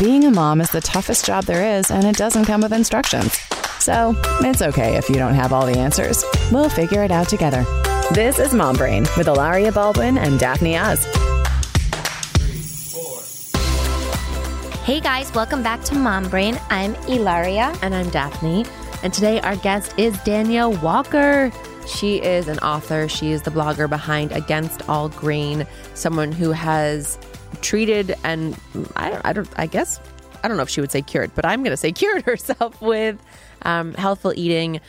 being a mom is the toughest job there is, and it doesn't come with instructions. So it's okay if you don't have all the answers. We'll figure it out together. This is Mom Brain with Hilaria Baldwin and Daphne Oz. Hey guys, welcome back to Mom Brain. I'm Hilaria. And I'm Daphne. And today our guest is Danielle Walker. She is an author. She is the blogger behind Against All Grain, someone who has treated and I don't, I don't, I guess, I don't know if she would say cured, but I'm going to say cured herself with um, healthful eating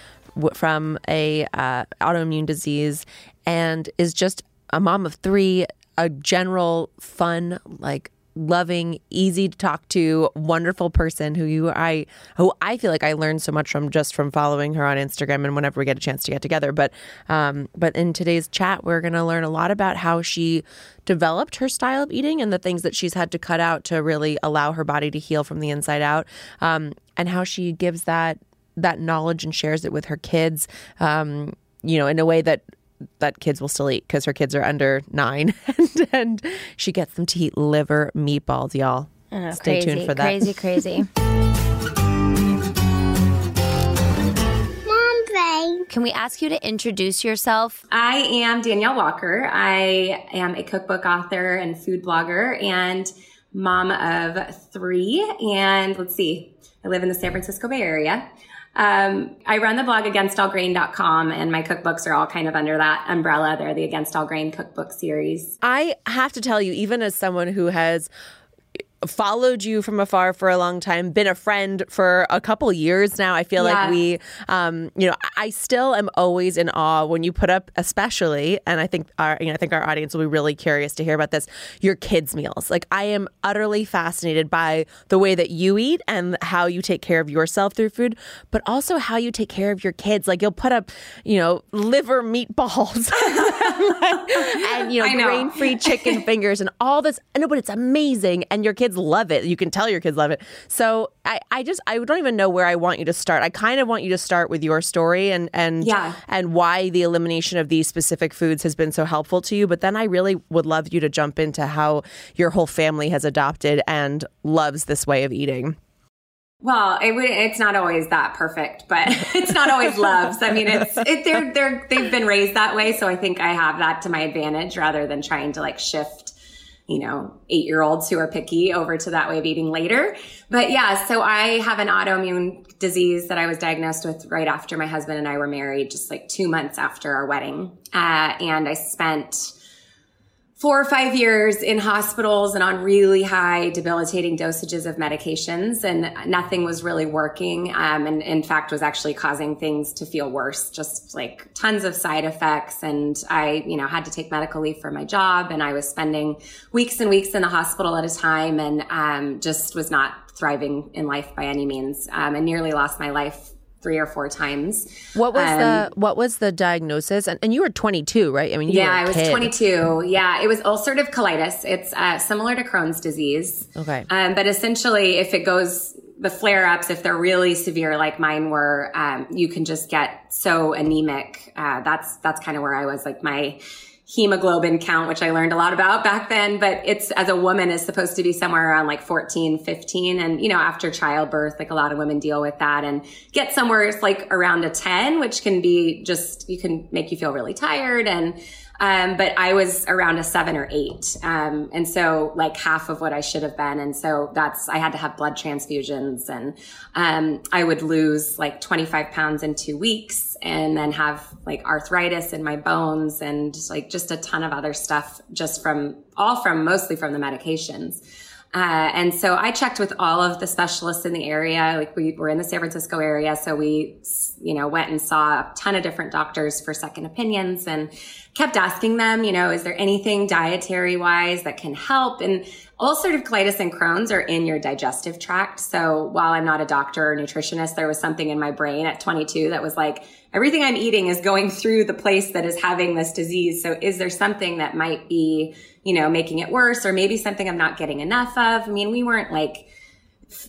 from a uh, autoimmune disease, and is just a mom of three, a general fun like loving, easy to talk to, wonderful person who you I who I feel like I learned so much from just from following her on Instagram and whenever we get a chance to get together. But um, but in today's chat, we're going to learn a lot about how she developed her style of eating and the things that she's had to cut out to really allow her body to heal from the inside out, um, and how she gives that that knowledge and shares it with her kids. Um, you know, in a way that that kids will still eat because her kids are under nine, and, and, she gets them to eat liver meatballs, y'all. Know, Stay crazy, tuned for that. Crazy, crazy. Mom Can we ask you to introduce yourself? I am Danielle Walker. I am a cookbook author and food blogger and mom of three. And let's see, I live in the San Francisco Bay Area. Um, I run the blog againstallgrain.com and my cookbooks are all kind of under that umbrella. They're the Against All Grain cookbook series. I have to tell you, even as someone who has followed you from afar for a long time, been a friend for a couple years now. I feel Yeah. like we, um, you know, I still am always in awe when you put up, especially, and I think our, you know, I think our audience will be really curious to hear about this. Your kids' meals, like I am utterly fascinated by the way that you eat and how you take care of yourself through food, but also how you take care of your kids. Like you'll put up, you know, liver meatballs and you know, know. grain-free chicken fingers and all this. No, but it's amazing, and your kids love it. You can tell your kids love it. So I, I just, I don't even know where I want you to start. I kind of want you to start with your story and and Yeah. and why the elimination of these specific foods has been so helpful to you. But then I really would love you to jump into how your whole family has adopted and loves this way of eating. Well, it it's not always that perfect, but it's not always loves. I mean, it's, it, they're, they're, they've been raised that way. So I think I have that to my advantage rather than trying to like shift, you know, eight year olds who are picky over to that way of eating later. But yeah, so I have an autoimmune disease that I was diagnosed with right after my husband and I were married, just like two months after our wedding. Uh, and I spent, four or five years in hospitals and on really high debilitating dosages of medications and nothing was really working um, and in fact was actually causing things to feel worse just like tons of side effects. And i you know had to take medical leave for my job and i was spending weeks and weeks in the hospital at a time and um, just was not thriving in life by any means um, and nearly lost my life three or four times What was Um, the what was the diagnosis? And, and you were 22, right? I mean, you yeah, I was kid. 22. Yeah, it was ulcerative colitis. It's uh, similar to Crohn's disease. Okay. Um, but essentially, if it goes, the flare ups, if they're really severe, like mine were, um, you can just get so anemic. Uh, that's that's kind of where I was. Like my hemoglobin count, which I learned a lot about back then, but it's as a woman is supposed to be somewhere around like 14, 15. And, you know, after childbirth, like a lot of women deal with that and get somewhere it's like around a 10, which can be just, you can make you feel really tired. And, um, but I was around a seven or eight. Um, and so like half of what I should have been. And so that's, I had to have blood transfusions and, um, I would lose like 25 pounds in two weeks and then have like arthritis in my bones and like just a ton of other stuff just from all from mostly from the medications. Uh, and so I checked with all of the specialists in the area. Like we were in the San Francisco area. So we, you know, went and saw a ton of different doctors for second opinions and kept asking them, you know, is there anything dietary wise that can help? And ulcerative colitis and Crohn's are in your digestive tract. So while I'm not a doctor or nutritionist, there was something in my brain at 22 that was like, everything I'm eating is going through the place that is having this disease. So is there something that might be, you know, making it worse or maybe something I'm not getting enough of? I mean, we weren't like,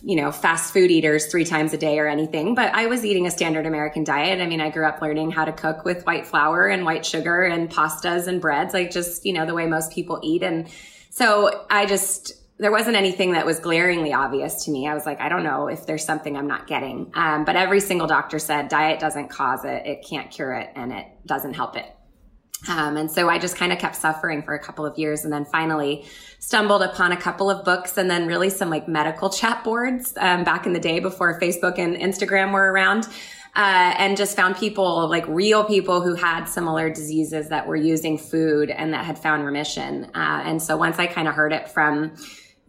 you know, fast food eaters three times a day or anything, but I was eating a standard American diet. I mean, I grew up learning how to cook with white flour and white sugar and pastas and breads, like just, you know, the way most people eat. And so I just, there wasn't anything that was glaringly obvious to me. I was like, I don't know if there's something I'm not getting. Um, but every single doctor said diet doesn't cause it, it can't cure it, and it doesn't help it. Um, and so I just kind of kept suffering for a couple of years and then finally stumbled upon a couple of books and then really some like medical chat boards um, back in the day before Facebook and Instagram were around. Uh, and just found people like real people who had similar diseases that were using food and that had found remission. Uh, and so once I kind of heard it from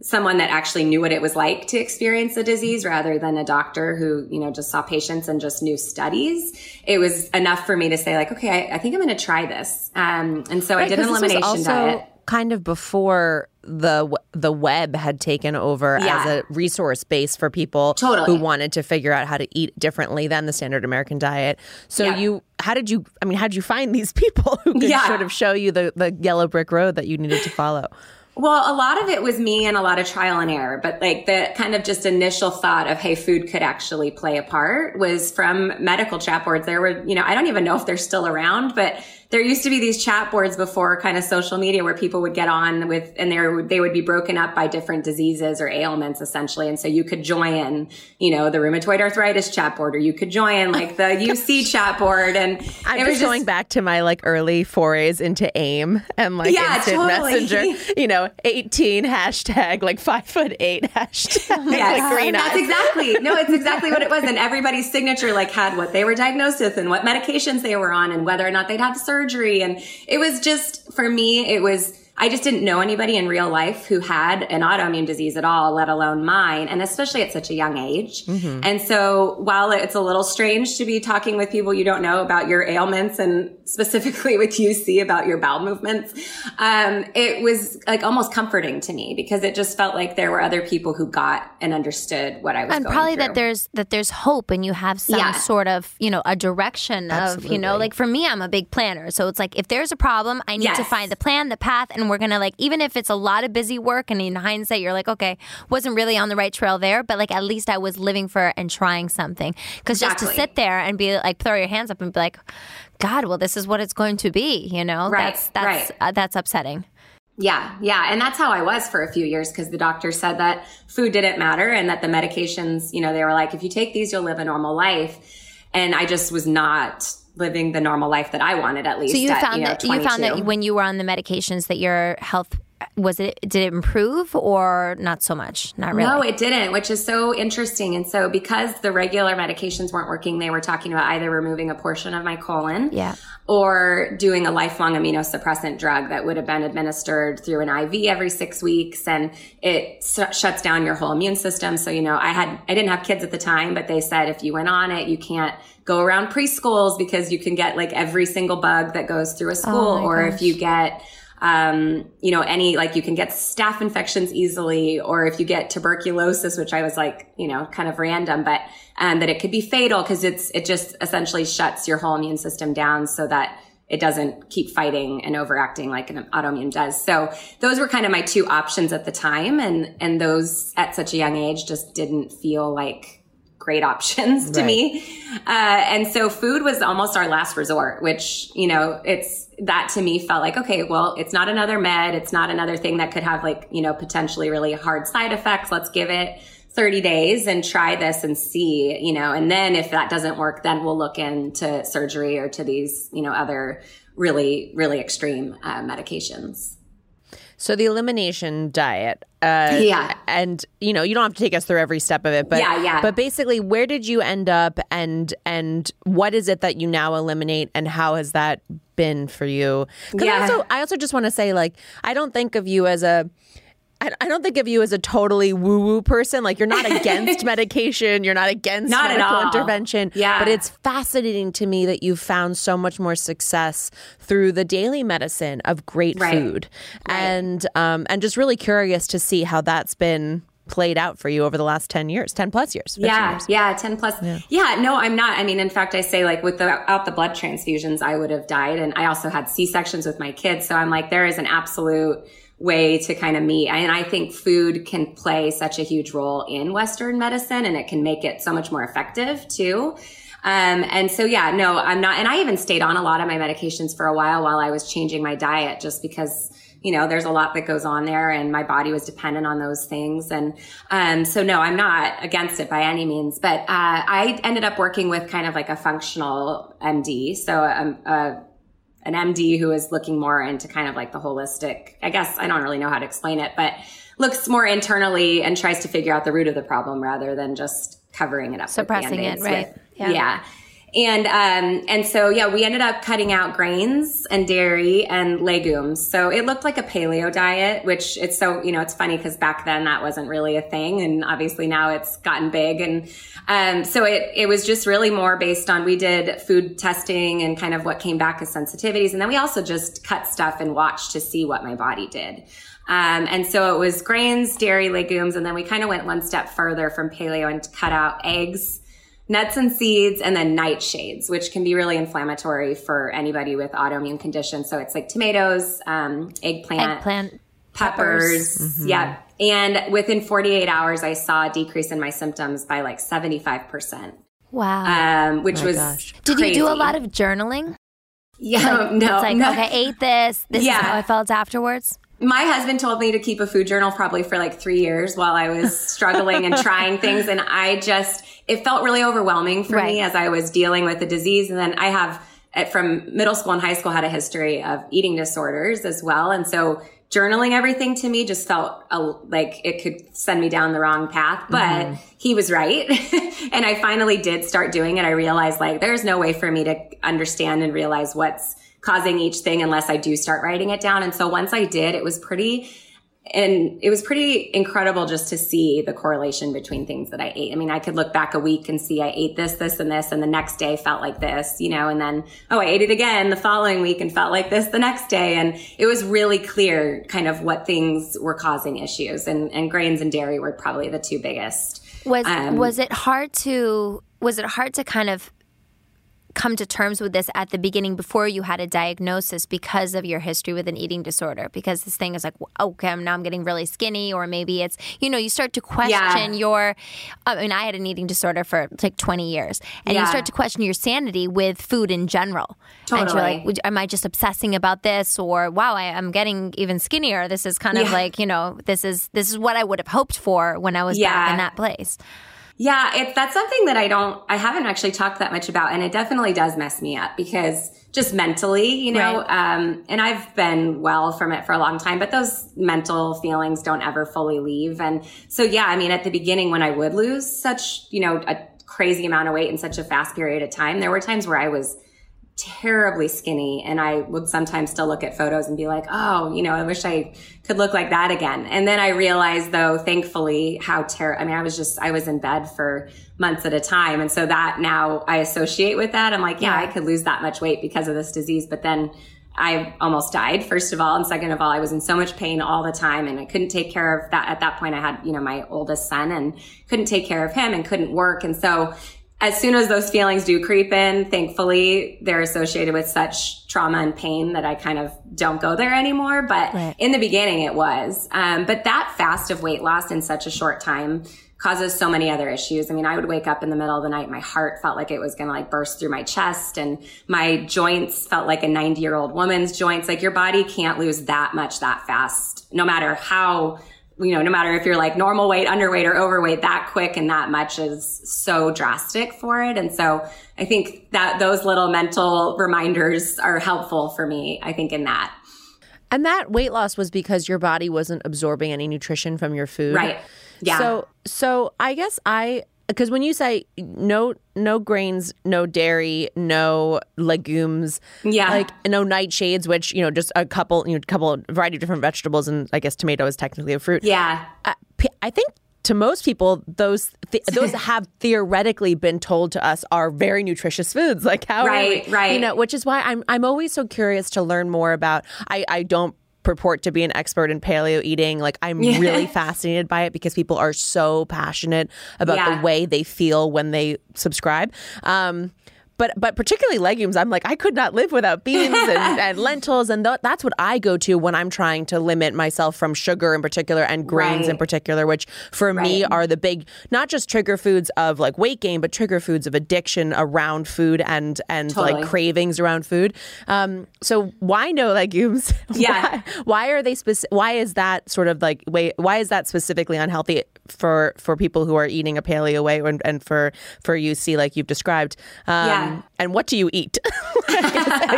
someone that actually knew what it was like to experience the disease rather than a doctor who, you know, just saw patients and just knew studies. It was enough for me to say like, okay, I, I think I'm going to try this. Um, and so right, I did an elimination diet. Kind of before the the web had taken over yeah. as a resource base for people totally. who wanted to figure out how to eat differently than the standard American diet. So yeah. you how did you I mean how did you find these people who could yeah. sort of show you the the yellow brick road that you needed to follow? Well, a lot of it was me and a lot of trial and error, but like the kind of just initial thought of, hey, food could actually play a part was from medical chat boards. There were, you know, I don't even know if they're still around, but there used to be these chat boards before kind of social media where people would get on with and they would, they would be broken up by different diseases or ailments essentially and so you could join you know the rheumatoid arthritis chat board or you could join like the UC chat board and I'm just, just going back to my like early forays into AIM and like yeah, instant totally. messenger you know 18 hashtag like five foot eight hashtag yes. like green that's eyes. exactly no it's exactly what it was and everybody's signature like had what they were diagnosed with and what medications they were on and whether or not they'd had surgery surgery. And it was just, for me, it was, I just didn't know anybody in real life who had an autoimmune disease at all, let alone mine, and especially at such a young age. Mm-hmm. And so while it's a little strange to be talking with people you don't know about your ailments and specifically with UC about your bowel movements, um, it was like almost comforting to me because it just felt like there were other people who got and understood what I was and probably through. that there's that there's hope and you have some yeah. sort of you know a direction Absolutely. of you know like for me I'm a big planner so it's like if there's a problem I need yes. to find the plan the path and we're gonna like even if it's a lot of busy work and in hindsight you're like okay wasn't really on the right trail there but like at least I was living for and trying something because exactly. just to sit there and be like throw your hands up and be like God well this is what it's going to be you know right, that's that's right. uh, that's upsetting yeah, yeah. And that's how I was for a few years because the doctor said that food didn't matter and that the medications, you know, they were like, if you take these, you'll live a normal life. And I just was not living the normal life that I wanted at least. So you at, found you know, that you found that when you were on the medications that your health was it did it improve or not so much not really no it didn't which is so interesting and so because the regular medications weren't working they were talking about either removing a portion of my colon yeah or doing a lifelong immunosuppressant drug that would have been administered through an IV every six weeks and it shuts down your whole immune system. So, you know, I had, I didn't have kids at the time, but they said if you went on it, you can't go around preschools because you can get like every single bug that goes through a oh school. Oh or gosh. if you get, um, you know, any, like you can get staph infections easily, or if you get tuberculosis, which I was like, you know, kind of random, but, um, that it could be fatal because it's, it just essentially shuts your whole immune system down so that it doesn't keep fighting and overacting like an autoimmune does. So those were kind of my two options at the time. And, and those at such a young age just didn't feel like great options to right. me. Uh, and so food was almost our last resort, which, you know, it's, that to me felt like, okay, well, it's not another med. It's not another thing that could have like, you know, potentially really hard side effects. Let's give it 30 days and try this and see, you know, and then if that doesn't work, then we'll look into surgery or to these, you know, other really, really extreme uh, medications. So the elimination diet. Uh, yeah. And you know, you don't have to take us through every step of it, but yeah, yeah. But basically, where did you end up, and and what is it that you now eliminate, and how has that been for you? Yeah. I also, I also just want to say, like, I don't think of you as a I, don't think of you as a totally woo woo person. Like you're not against medication, you're not against not medical intervention. Yeah. But it's fascinating to me that you've found so much more success through the daily medicine of great right. food, right. and um, and just really curious to see how that's been played out for you over the last 10 years 10 plus years yeah years. yeah 10 plus yeah. yeah. no i'm not i mean in fact i say like without the blood transfusions i would have died and i also had c-sections with my kids so i'm like there is an absolute way to kind of meet. And I think food can play such a huge role in Western medicine and it can make it so much more effective too. Um, and so, yeah, no, I'm not. And I even stayed on a lot of my medications for a while while I was changing my diet just because you know, there's a lot that goes on there and my body was dependent on those things. And, um, so no, I'm not against it by any means, but, uh, I ended up working with kind of like a functional MD. So, um, uh, an MD who is looking more into kind of like the holistic, I guess I don't really know how to explain it, but looks more internally and tries to figure out the root of the problem rather than just covering it up. Suppressing it, right. With, yeah. yeah. And um, and so yeah, we ended up cutting out grains and dairy and legumes. So it looked like a paleo diet, which it's so you know it's funny because back then that wasn't really a thing, and obviously now it's gotten big. And um, so it it was just really more based on we did food testing and kind of what came back as sensitivities, and then we also just cut stuff and watched to see what my body did. Um, and so it was grains, dairy, legumes, and then we kind of went one step further from paleo and cut out eggs nuts and seeds, and then nightshades, which can be really inflammatory for anybody with autoimmune conditions. So it's like tomatoes, um, eggplant, eggplant, peppers. peppers. Mm-hmm. Yeah. And within 48 hours, I saw a decrease in my symptoms by like 75%. Wow. Um, which was. Gosh. Did you do a lot of journaling? Yeah, like, no. It's like, no. okay, I ate this. This yeah. is how I felt afterwards. My husband told me to keep a food journal probably for like three years while I was struggling and trying things. And I just, it felt really overwhelming for right. me as I was dealing with the disease. And then I have from middle school and high school had a history of eating disorders as well. And so journaling everything to me just felt a, like it could send me down the wrong path, but mm-hmm. he was right. and I finally did start doing it. I realized like there's no way for me to understand and realize what's causing each thing unless I do start writing it down. And so once I did, it was pretty and it was pretty incredible just to see the correlation between things that I ate. I mean, I could look back a week and see I ate this, this, and this, and the next day felt like this, you know, and then, oh, I ate it again the following week and felt like this the next day. And it was really clear kind of what things were causing issues. And, and grains and dairy were probably the two biggest. Was, um, was it hard to, was it hard to kind of come to terms with this at the beginning before you had a diagnosis because of your history with an eating disorder because this thing is like okay now i'm getting really skinny or maybe it's you know you start to question yeah. your uh, i mean i had an eating disorder for like 20 years and yeah. you start to question your sanity with food in general totally. and you're like am i just obsessing about this or wow I, am getting even skinnier this is kind of like you know this is this is what i would have hoped for when i was back in that place yeah, it's that's something that I don't I haven't actually talked that much about and it definitely does mess me up because just mentally, you know, right. um and I've been well from it for a long time, but those mental feelings don't ever fully leave. And so yeah, I mean at the beginning when I would lose such, you know, a crazy amount of weight in such a fast period of time, there were times where I was terribly skinny and I would sometimes still look at photos and be like, oh, you know, I wish I could look like that again. And then I realized though, thankfully, how terrible, I mean, I was just, I was in bed for months at a time. And so that now I associate with that. I'm like, yeah, I could lose that much weight because of this disease. But then I almost died, first of all. And second of all, I was in so much pain all the time and I couldn't take care of that. At that point, I had, you know, my oldest son and couldn't take care of him and couldn't work. And so as soon as those feelings do creep in, thankfully they're associated with such trauma and pain that I kind of don't go there anymore. But right. in the beginning it was. Um, but that fast of weight loss in such a short time causes so many other issues. I mean, I would wake up in the middle of the night, my heart felt like it was going to like burst through my chest and my joints felt like a 90 year old woman's joints. Like your body can't lose that much that fast, no matter how you know, no matter if you're like normal weight, underweight, or overweight, that quick and that much is so drastic for it. And so I think that those little mental reminders are helpful for me, I think, in that. And that weight loss was because your body wasn't absorbing any nutrition from your food. Right. Yeah. So so I guess I because when you say no no grains no dairy no legumes yeah. like no nightshades which you know just a couple you know couple variety of different vegetables and i guess tomato is technically a fruit. Yeah. I, I think to most people those th- those have theoretically been told to us are very nutritious foods. Like how right we, right. you know which is why i'm i'm always so curious to learn more about i i don't purport to be an expert in paleo eating. Like I'm yeah. really fascinated by it because people are so passionate about yeah. the way they feel when they subscribe. Um, but but particularly legumes, I'm like I could not live without beans and, and lentils, and th- that's what I go to when I'm trying to limit myself from sugar in particular and grains right. in particular, which for right. me are the big not just trigger foods of like weight gain, but trigger foods of addiction around food and and totally. like cravings around food. Um, so why no legumes? Yeah. why, why are they specific? Why is that sort of like way? Why is that specifically unhealthy for for people who are eating a paleo way and, and for for UC like you've described? Um, yeah. And what do you eat? I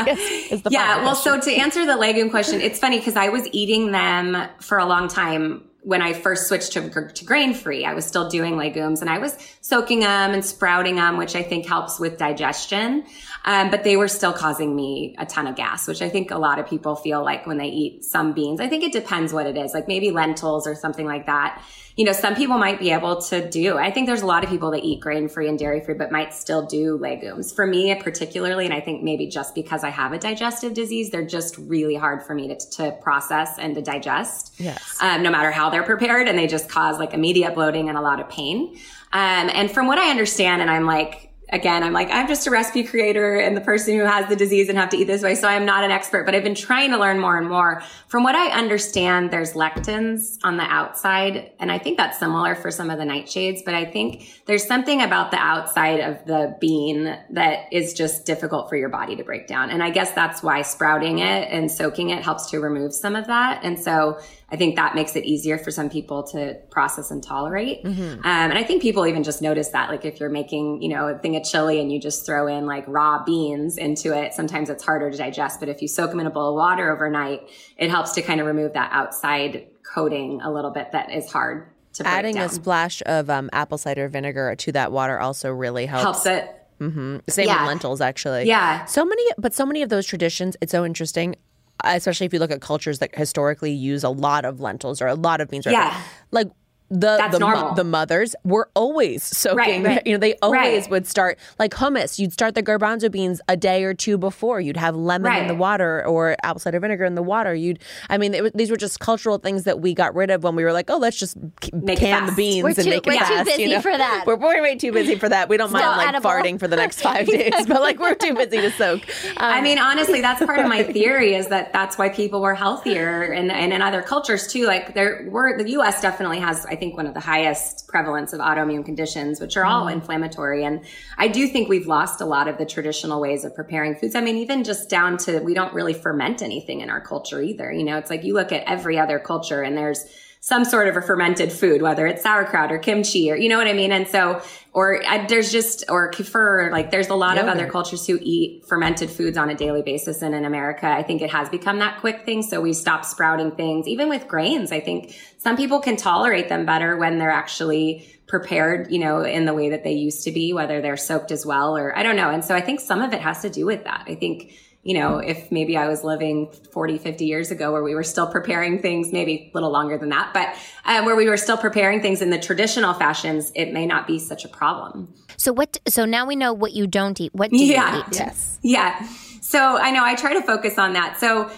guess, I guess yeah. Well, so to answer the legume question, it's funny because I was eating them for a long time when I first switched to, to grain free, I was still doing legumes and I was soaking them and sprouting them, which I think helps with digestion. Um, but they were still causing me a ton of gas, which I think a lot of people feel like when they eat some beans. I think it depends what it is, like maybe lentils or something like that you know, some people might be able to do. I think there's a lot of people that eat grain free and dairy free, but might still do legumes. For me, particularly, and I think maybe just because I have a digestive disease, they're just really hard for me to, to process and to digest. Yes. Um, no matter how they're prepared, and they just cause like immediate bloating and a lot of pain. Um, and from what I understand, and I'm like, again, I'm like, I'm just a recipe creator and the person who has the disease and have to eat this way. So I'm not an expert, but I've been trying to learn more and more. From what I understand, there's lectins on the outside. And I think that's similar for some of the nightshades, but I think there's something about the outside of the bean that is just difficult for your body to break down. And I guess that's why sprouting it and soaking it helps to remove some of that. And so I think that makes it easier for some people to process and tolerate. Mm-hmm. Um, and I think people even just notice that, like if you're making, you know, a thing of chili and you just throw in like raw beans into it, sometimes it's harder to digest. But if you soak them in a bowl of water overnight, it helps to kind of remove that outside coating a little bit that is hard to Adding a splash of um, apple cider vinegar to that water also really helps. Helps it. Mm-hmm. Same yeah. with lentils, actually. Yeah. So many, but so many of those traditions, it's so interesting especially if you look at cultures that historically use a lot of lentils or a lot of beans. Yeah. Like the the, mo- the, mothers were always soaking. Right, right. You know, they always right. would start like hummus. You'd start the garbanzo beans a day or two before. You'd have lemon in the water or apple cider vinegar in the water. You'd, I mean, it, these were just cultural things that we got rid of when we were like, oh, let's just make can the beans we're and too, make it we're fast. We're too busy you know? for that. We're, we're way too busy for that. We don't mind like edible. farting for the next five days, but like we're too busy to soak. Um, I mean, honestly, that's part of my theory is that that's why people were healthier and, and in other cultures too. Like there were the U.S. definitely has, I think, one of the highest prevalence of autoimmune conditions, which are all mm. inflammatory. And I do think we've lost a lot of the traditional ways of preparing foods. I mean, even just down to we don't really ferment anything in our culture either. You know, it's like you look at every other culture and there's some sort of a fermented food, whether it's sauerkraut or kimchi or, you know what I mean? And so, or there's just, or kefir, like there's a lot Yogurt. of other cultures who eat fermented foods on a daily basis. And in America, I think it has become that quick thing. So we stop sprouting things, even with grains. I think some people can tolerate them better when they're actually prepared, you know, in the way that they used to be, whether they're soaked as well or I don't know. And so I think some of it has to do with that. I think you know, if maybe I was living 40, 50 years ago where we were still preparing things, maybe a little longer than that, but uh, where we were still preparing things in the traditional fashions, it may not be such a problem. So what, so now we know what you don't eat. What do yeah. you eat? Yes. Yeah. So I know I try to focus on that. So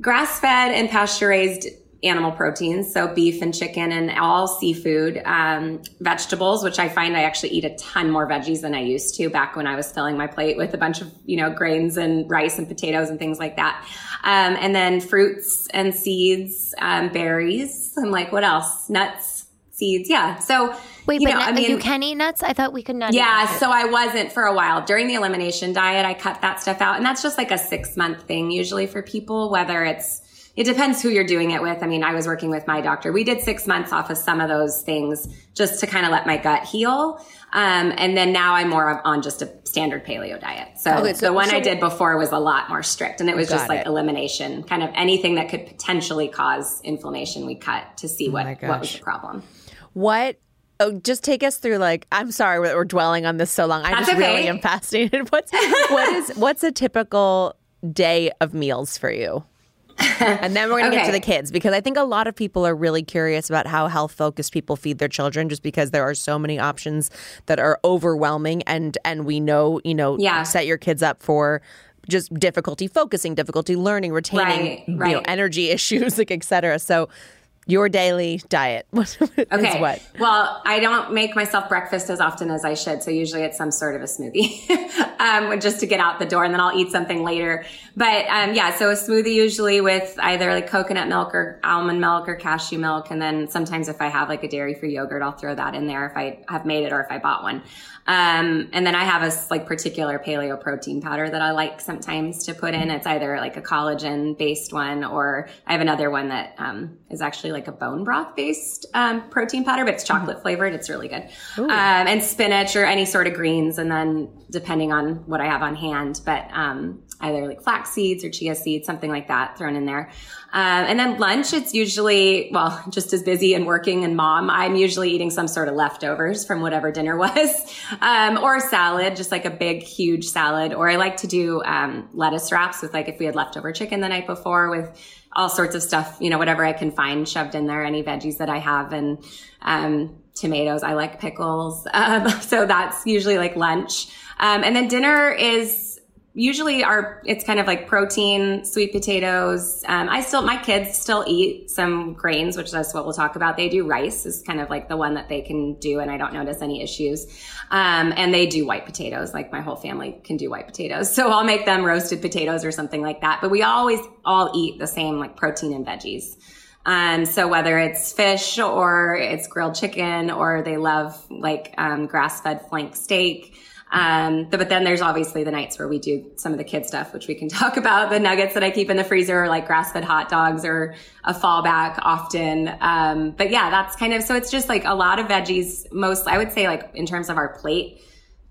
grass fed and pasture raised animal proteins, so beef and chicken and all seafood, um, vegetables, which I find I actually eat a ton more veggies than I used to back when I was filling my plate with a bunch of, you know, grains and rice and potatoes and things like that. Um, and then fruits and seeds, um, berries, and like what else? Nuts, seeds. Yeah. So, Wait, you but know, I mean, you can eat nuts? I thought we could not. Yeah, so I wasn't for a while. During the elimination diet, I cut that stuff out. And that's just like a six month thing usually for people, whether it's it depends who you're doing it with. I mean, I was working with my doctor. We did six months off of some of those things just to kind of let my gut heal. Um, and then now I'm more on just a standard paleo diet. So, okay, so the one so I did before was a lot more strict and it was just like it. elimination, kind of anything that could potentially cause inflammation we cut to see oh what, what was the problem. What Oh, just take us through. Like, I'm sorry we're, we're dwelling on this so long. I just okay. really am fascinated. What's what is what's a typical day of meals for you? and then we're going to okay. get to the kids because I think a lot of people are really curious about how health focused people feed their children just because there are so many options that are overwhelming and and we know, you know, yeah. set your kids up for just difficulty focusing, difficulty learning, retaining, right, right. you know, energy issues, like et cetera. So your daily diet. Okay. what? Well i don't make myself breakfast as often as i should so usually it's some sort of a smoothie um, just to get out the door and then i'll eat something later. But um, yeah so a smoothie usually with either like coconut milk or almond milk or cashew milk and then sometimes if i have like a dairy free yogurt i'll throw that in there if i have made it or if i bought one um, and then I have a like particular paleo protein powder that I like sometimes to put in. It's either like a collagen based one or I have another one that um, is actually like a bone broth based um, protein powder, but it's chocolate mm-hmm. flavored. It's really good. Um, and spinach or any sort of greens. And then depending on what I have on hand, but um, either like flax seeds or chia seeds, something like that thrown in there. Um, and then lunch, it's usually, well, just as busy and working and mom, I'm usually eating some sort of leftovers from whatever dinner was, um, or a salad, just like a big, huge salad. Or I like to do, um, lettuce wraps with like if we had leftover chicken the night before with all sorts of stuff, you know, whatever I can find shoved in there, any veggies that I have and, um, tomatoes. I like pickles. Um, so that's usually like lunch. Um, and then dinner is, usually our it's kind of like protein sweet potatoes. Um, i still my kids still eat some grains which that's what we'll talk about. They do rice is kind of like the one that they can do and i don't notice any issues. Um, and they do white potatoes like my whole family can do white potatoes. So i'll make them roasted potatoes or something like that. But we always all eat the same like protein and veggies. Um, so whether it's fish or it's grilled chicken or they love like um, grass-fed flank steak um, but then there's obviously the nights where we do some of the kid stuff, which we can talk about. The nuggets that I keep in the freezer like grass fed hot dogs are a fallback often. Um, but yeah, that's kind of, so it's just like a lot of veggies. Most, I would say like in terms of our plate,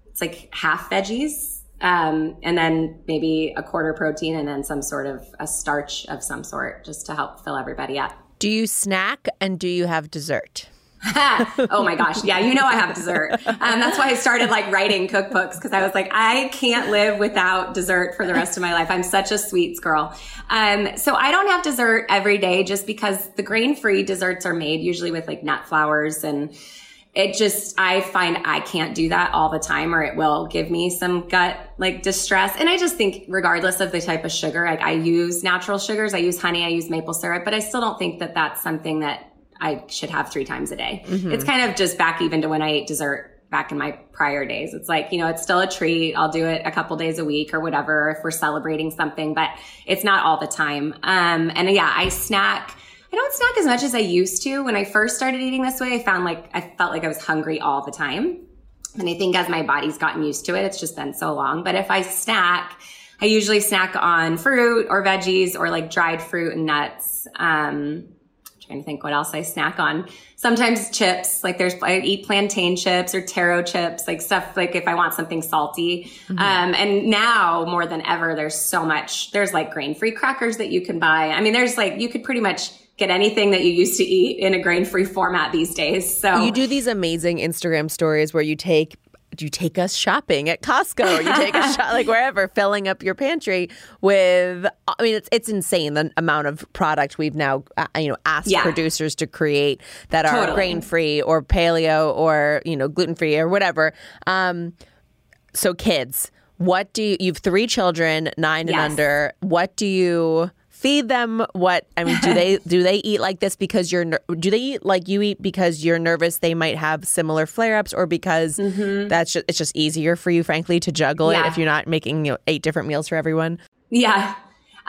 it's like half veggies. Um, and then maybe a quarter protein and then some sort of a starch of some sort just to help fill everybody up. Do you snack and do you have dessert? oh my gosh. Yeah, you know I have dessert. Um, that's why I started like writing cookbooks because I was like, I can't live without dessert for the rest of my life. I'm such a sweets girl. Um, so I don't have dessert every day just because the grain free desserts are made usually with like nut flours and it just I find I can't do that all the time or it will give me some gut like distress. And I just think regardless of the type of sugar, like I use natural sugars, I use honey, I use maple syrup, but I still don't think that that's something that I should have three times a day. Mm-hmm. It's kind of just back even to when I ate dessert back in my prior days. It's like, you know, it's still a treat. I'll do it a couple days a week or whatever if we're celebrating something, but it's not all the time. Um, and yeah, I snack. I don't snack as much as I used to. When I first started eating this way, I found like I felt like I was hungry all the time. And I think as my body's gotten used to it, it's just been so long. But if I snack, I usually snack on fruit or veggies or like dried fruit and nuts. Um, trying to think what else I snack on. Sometimes chips, like there's, I eat plantain chips or taro chips, like stuff like if I want something salty. Mm-hmm. Um, and now more than ever, there's so much, there's like grain free crackers that you can buy. I mean, there's like, you could pretty much get anything that you used to eat in a grain free format these days. So you do these amazing Instagram stories where you take you take us shopping at Costco or you take us shop, like wherever, filling up your pantry with. I mean, it's it's insane the amount of product we've now uh, you know asked yeah. producers to create that are totally. grain free or paleo or you know gluten free or whatever. Um, so kids, what do you? You've three children, nine yes. and under. What do you? Feed them what i mean do they do they eat like this because you're do they eat like you eat because you're nervous they might have similar flare-ups or because mm-hmm. that's just it's just easier for you frankly to juggle yeah. it if you're not making you know, eight different meals for everyone yeah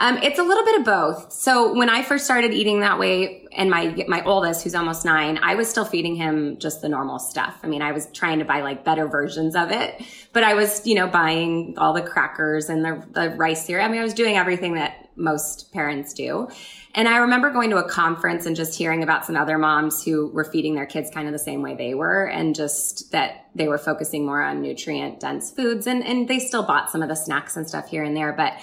um, it's a little bit of both. So when I first started eating that way, and my my oldest, who's almost nine, I was still feeding him just the normal stuff. I mean, I was trying to buy like better versions of it, but I was, you know, buying all the crackers and the, the rice cereal. I mean, I was doing everything that most parents do. And I remember going to a conference and just hearing about some other moms who were feeding their kids kind of the same way they were and just that they were focusing more on nutrient dense foods and, and they still bought some of the snacks and stuff here and there. But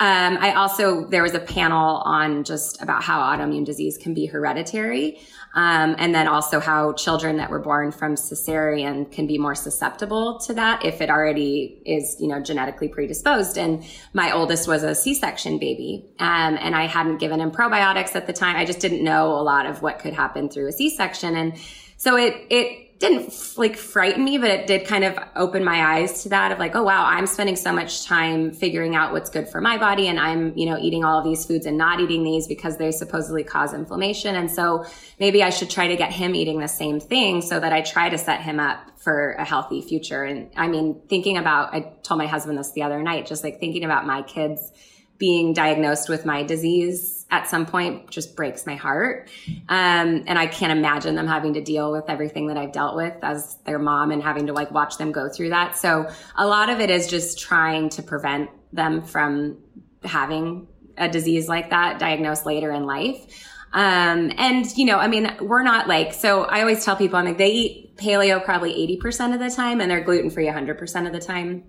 um, I also, there was a panel on just about how autoimmune disease can be hereditary. Um, and then also how children that were born from cesarean can be more susceptible to that if it already is, you know, genetically predisposed. And my oldest was a C-section baby. Um, and I hadn't given him probiotics at the time. I just didn't know a lot of what could happen through a C-section. And So it, it, didn't like frighten me, but it did kind of open my eyes to that of like, oh wow, I'm spending so much time figuring out what's good for my body and I'm, you know, eating all of these foods and not eating these because they supposedly cause inflammation. And so maybe I should try to get him eating the same thing so that I try to set him up for a healthy future. And I mean, thinking about, I told my husband this the other night, just like thinking about my kids being diagnosed with my disease at some point just breaks my heart. Um, and I can't imagine them having to deal with everything that I've dealt with as their mom and having to like watch them go through that. So a lot of it is just trying to prevent them from having a disease like that diagnosed later in life. Um, and you know, I mean, we're not like, so I always tell people, I'm like, they eat paleo probably 80% of the time and they're gluten free 100% of the time.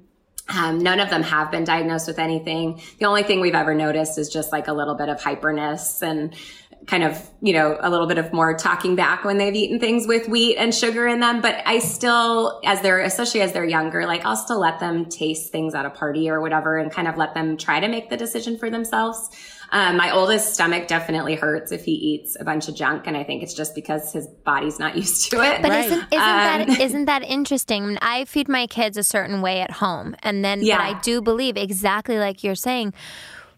Um, none of them have been diagnosed with anything. The only thing we've ever noticed is just like a little bit of hyperness and kind of, you know, a little bit of more talking back when they've eaten things with wheat and sugar in them. But I still, as they're, especially as they're younger, like I'll still let them taste things at a party or whatever and kind of let them try to make the decision for themselves. Um, my oldest stomach definitely hurts if he eats a bunch of junk, and I think it's just because his body's not used to it. But right. isn't, isn't um, that isn't that interesting? I feed my kids a certain way at home, and then yeah. but I do believe exactly like you're saying.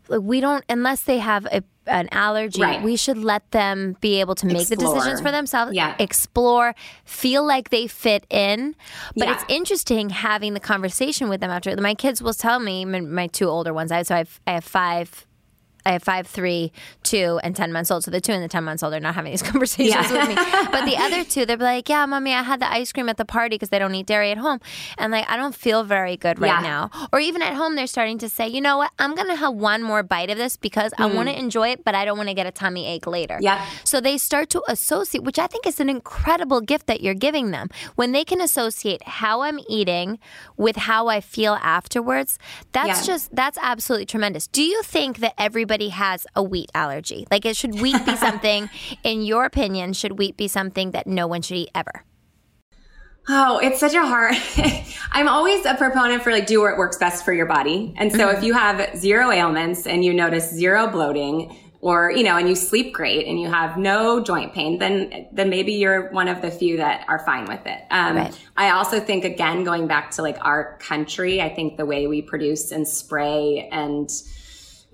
We don't unless they have a an allergy, right. we should let them be able to make explore. the decisions for themselves, yeah. explore, feel like they fit in. But yeah. it's interesting having the conversation with them after. My kids will tell me, my two older ones, I so I have, I have five I have five, three, two, and ten months old. So the two and the ten months old are not having these conversations yeah. with me. But the other two, they're like, "Yeah, mommy, I had the ice cream at the party because they don't eat dairy at home, and like I don't feel very good right yeah. now." Or even at home, they're starting to say, "You know what? I'm gonna have one more bite of this because mm. I want to enjoy it, but I don't want to get a tummy ache later." Yeah. So they start to associate, which I think is an incredible gift that you're giving them when they can associate how I'm eating with how I feel afterwards. That's yeah. just that's absolutely tremendous. Do you think that everybody everybody has a wheat allergy. Like, it should wheat be something, in your opinion, should wheat be something that no one should eat ever? Oh, it's such a hard. I'm always a proponent for like do what works best for your body. And so mm-hmm. if you have zero ailments and you notice zero bloating or, you know, and you sleep great and you have no joint pain, then, then maybe you're one of the few that are fine with it. Um, right. I also think again, going back to like our country, I think the way we produce and spray and,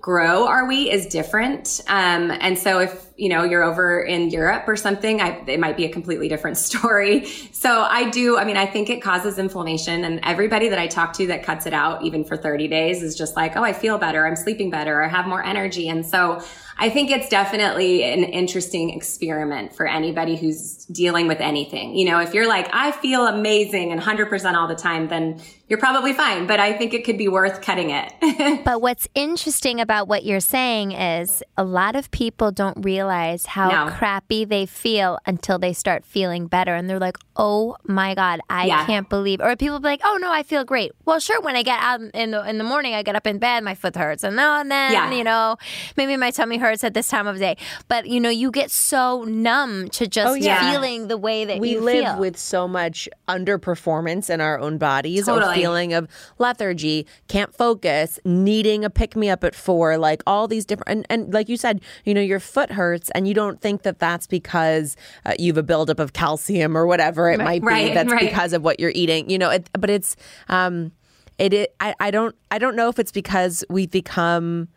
grow are we is different. Um, and so if, you know, you're over in Europe or something, I, it might be a completely different story. So I do, I mean, I think it causes inflammation and everybody that I talk to that cuts it out, even for 30 days is just like, oh, I feel better. I'm sleeping better. I have more energy. And so I think it's definitely an interesting experiment for anybody who's dealing with anything. You know, if you're like, I feel amazing and 100% all the time, then you're probably fine. But I think it could be worth cutting it. but what's interesting about what you're saying is a lot of people don't realize how no. crappy they feel until they start feeling better. And they're like, oh my God, I yeah. can't believe. Or people be like, oh no, I feel great. Well, sure, when I get out in the, in the morning, I get up in bed, my foot hurts. And, now and then, yeah. you know, maybe my tummy hurts at this time of day. But you know, you get so numb to just oh, yeah. feeling the way that we live feel. with so much underperformance in our own bodies, totally. Feeling of lethargy, can't focus, needing a pick me up at four, like all these different. And, and like you said, you know, your foot hurts, and you don't think that that's because uh, you have a buildup of calcium or whatever it might be. Right. That's right. because of what you're eating. You know, it, but it's. um it, it I, I don't I don't know if it's because we've become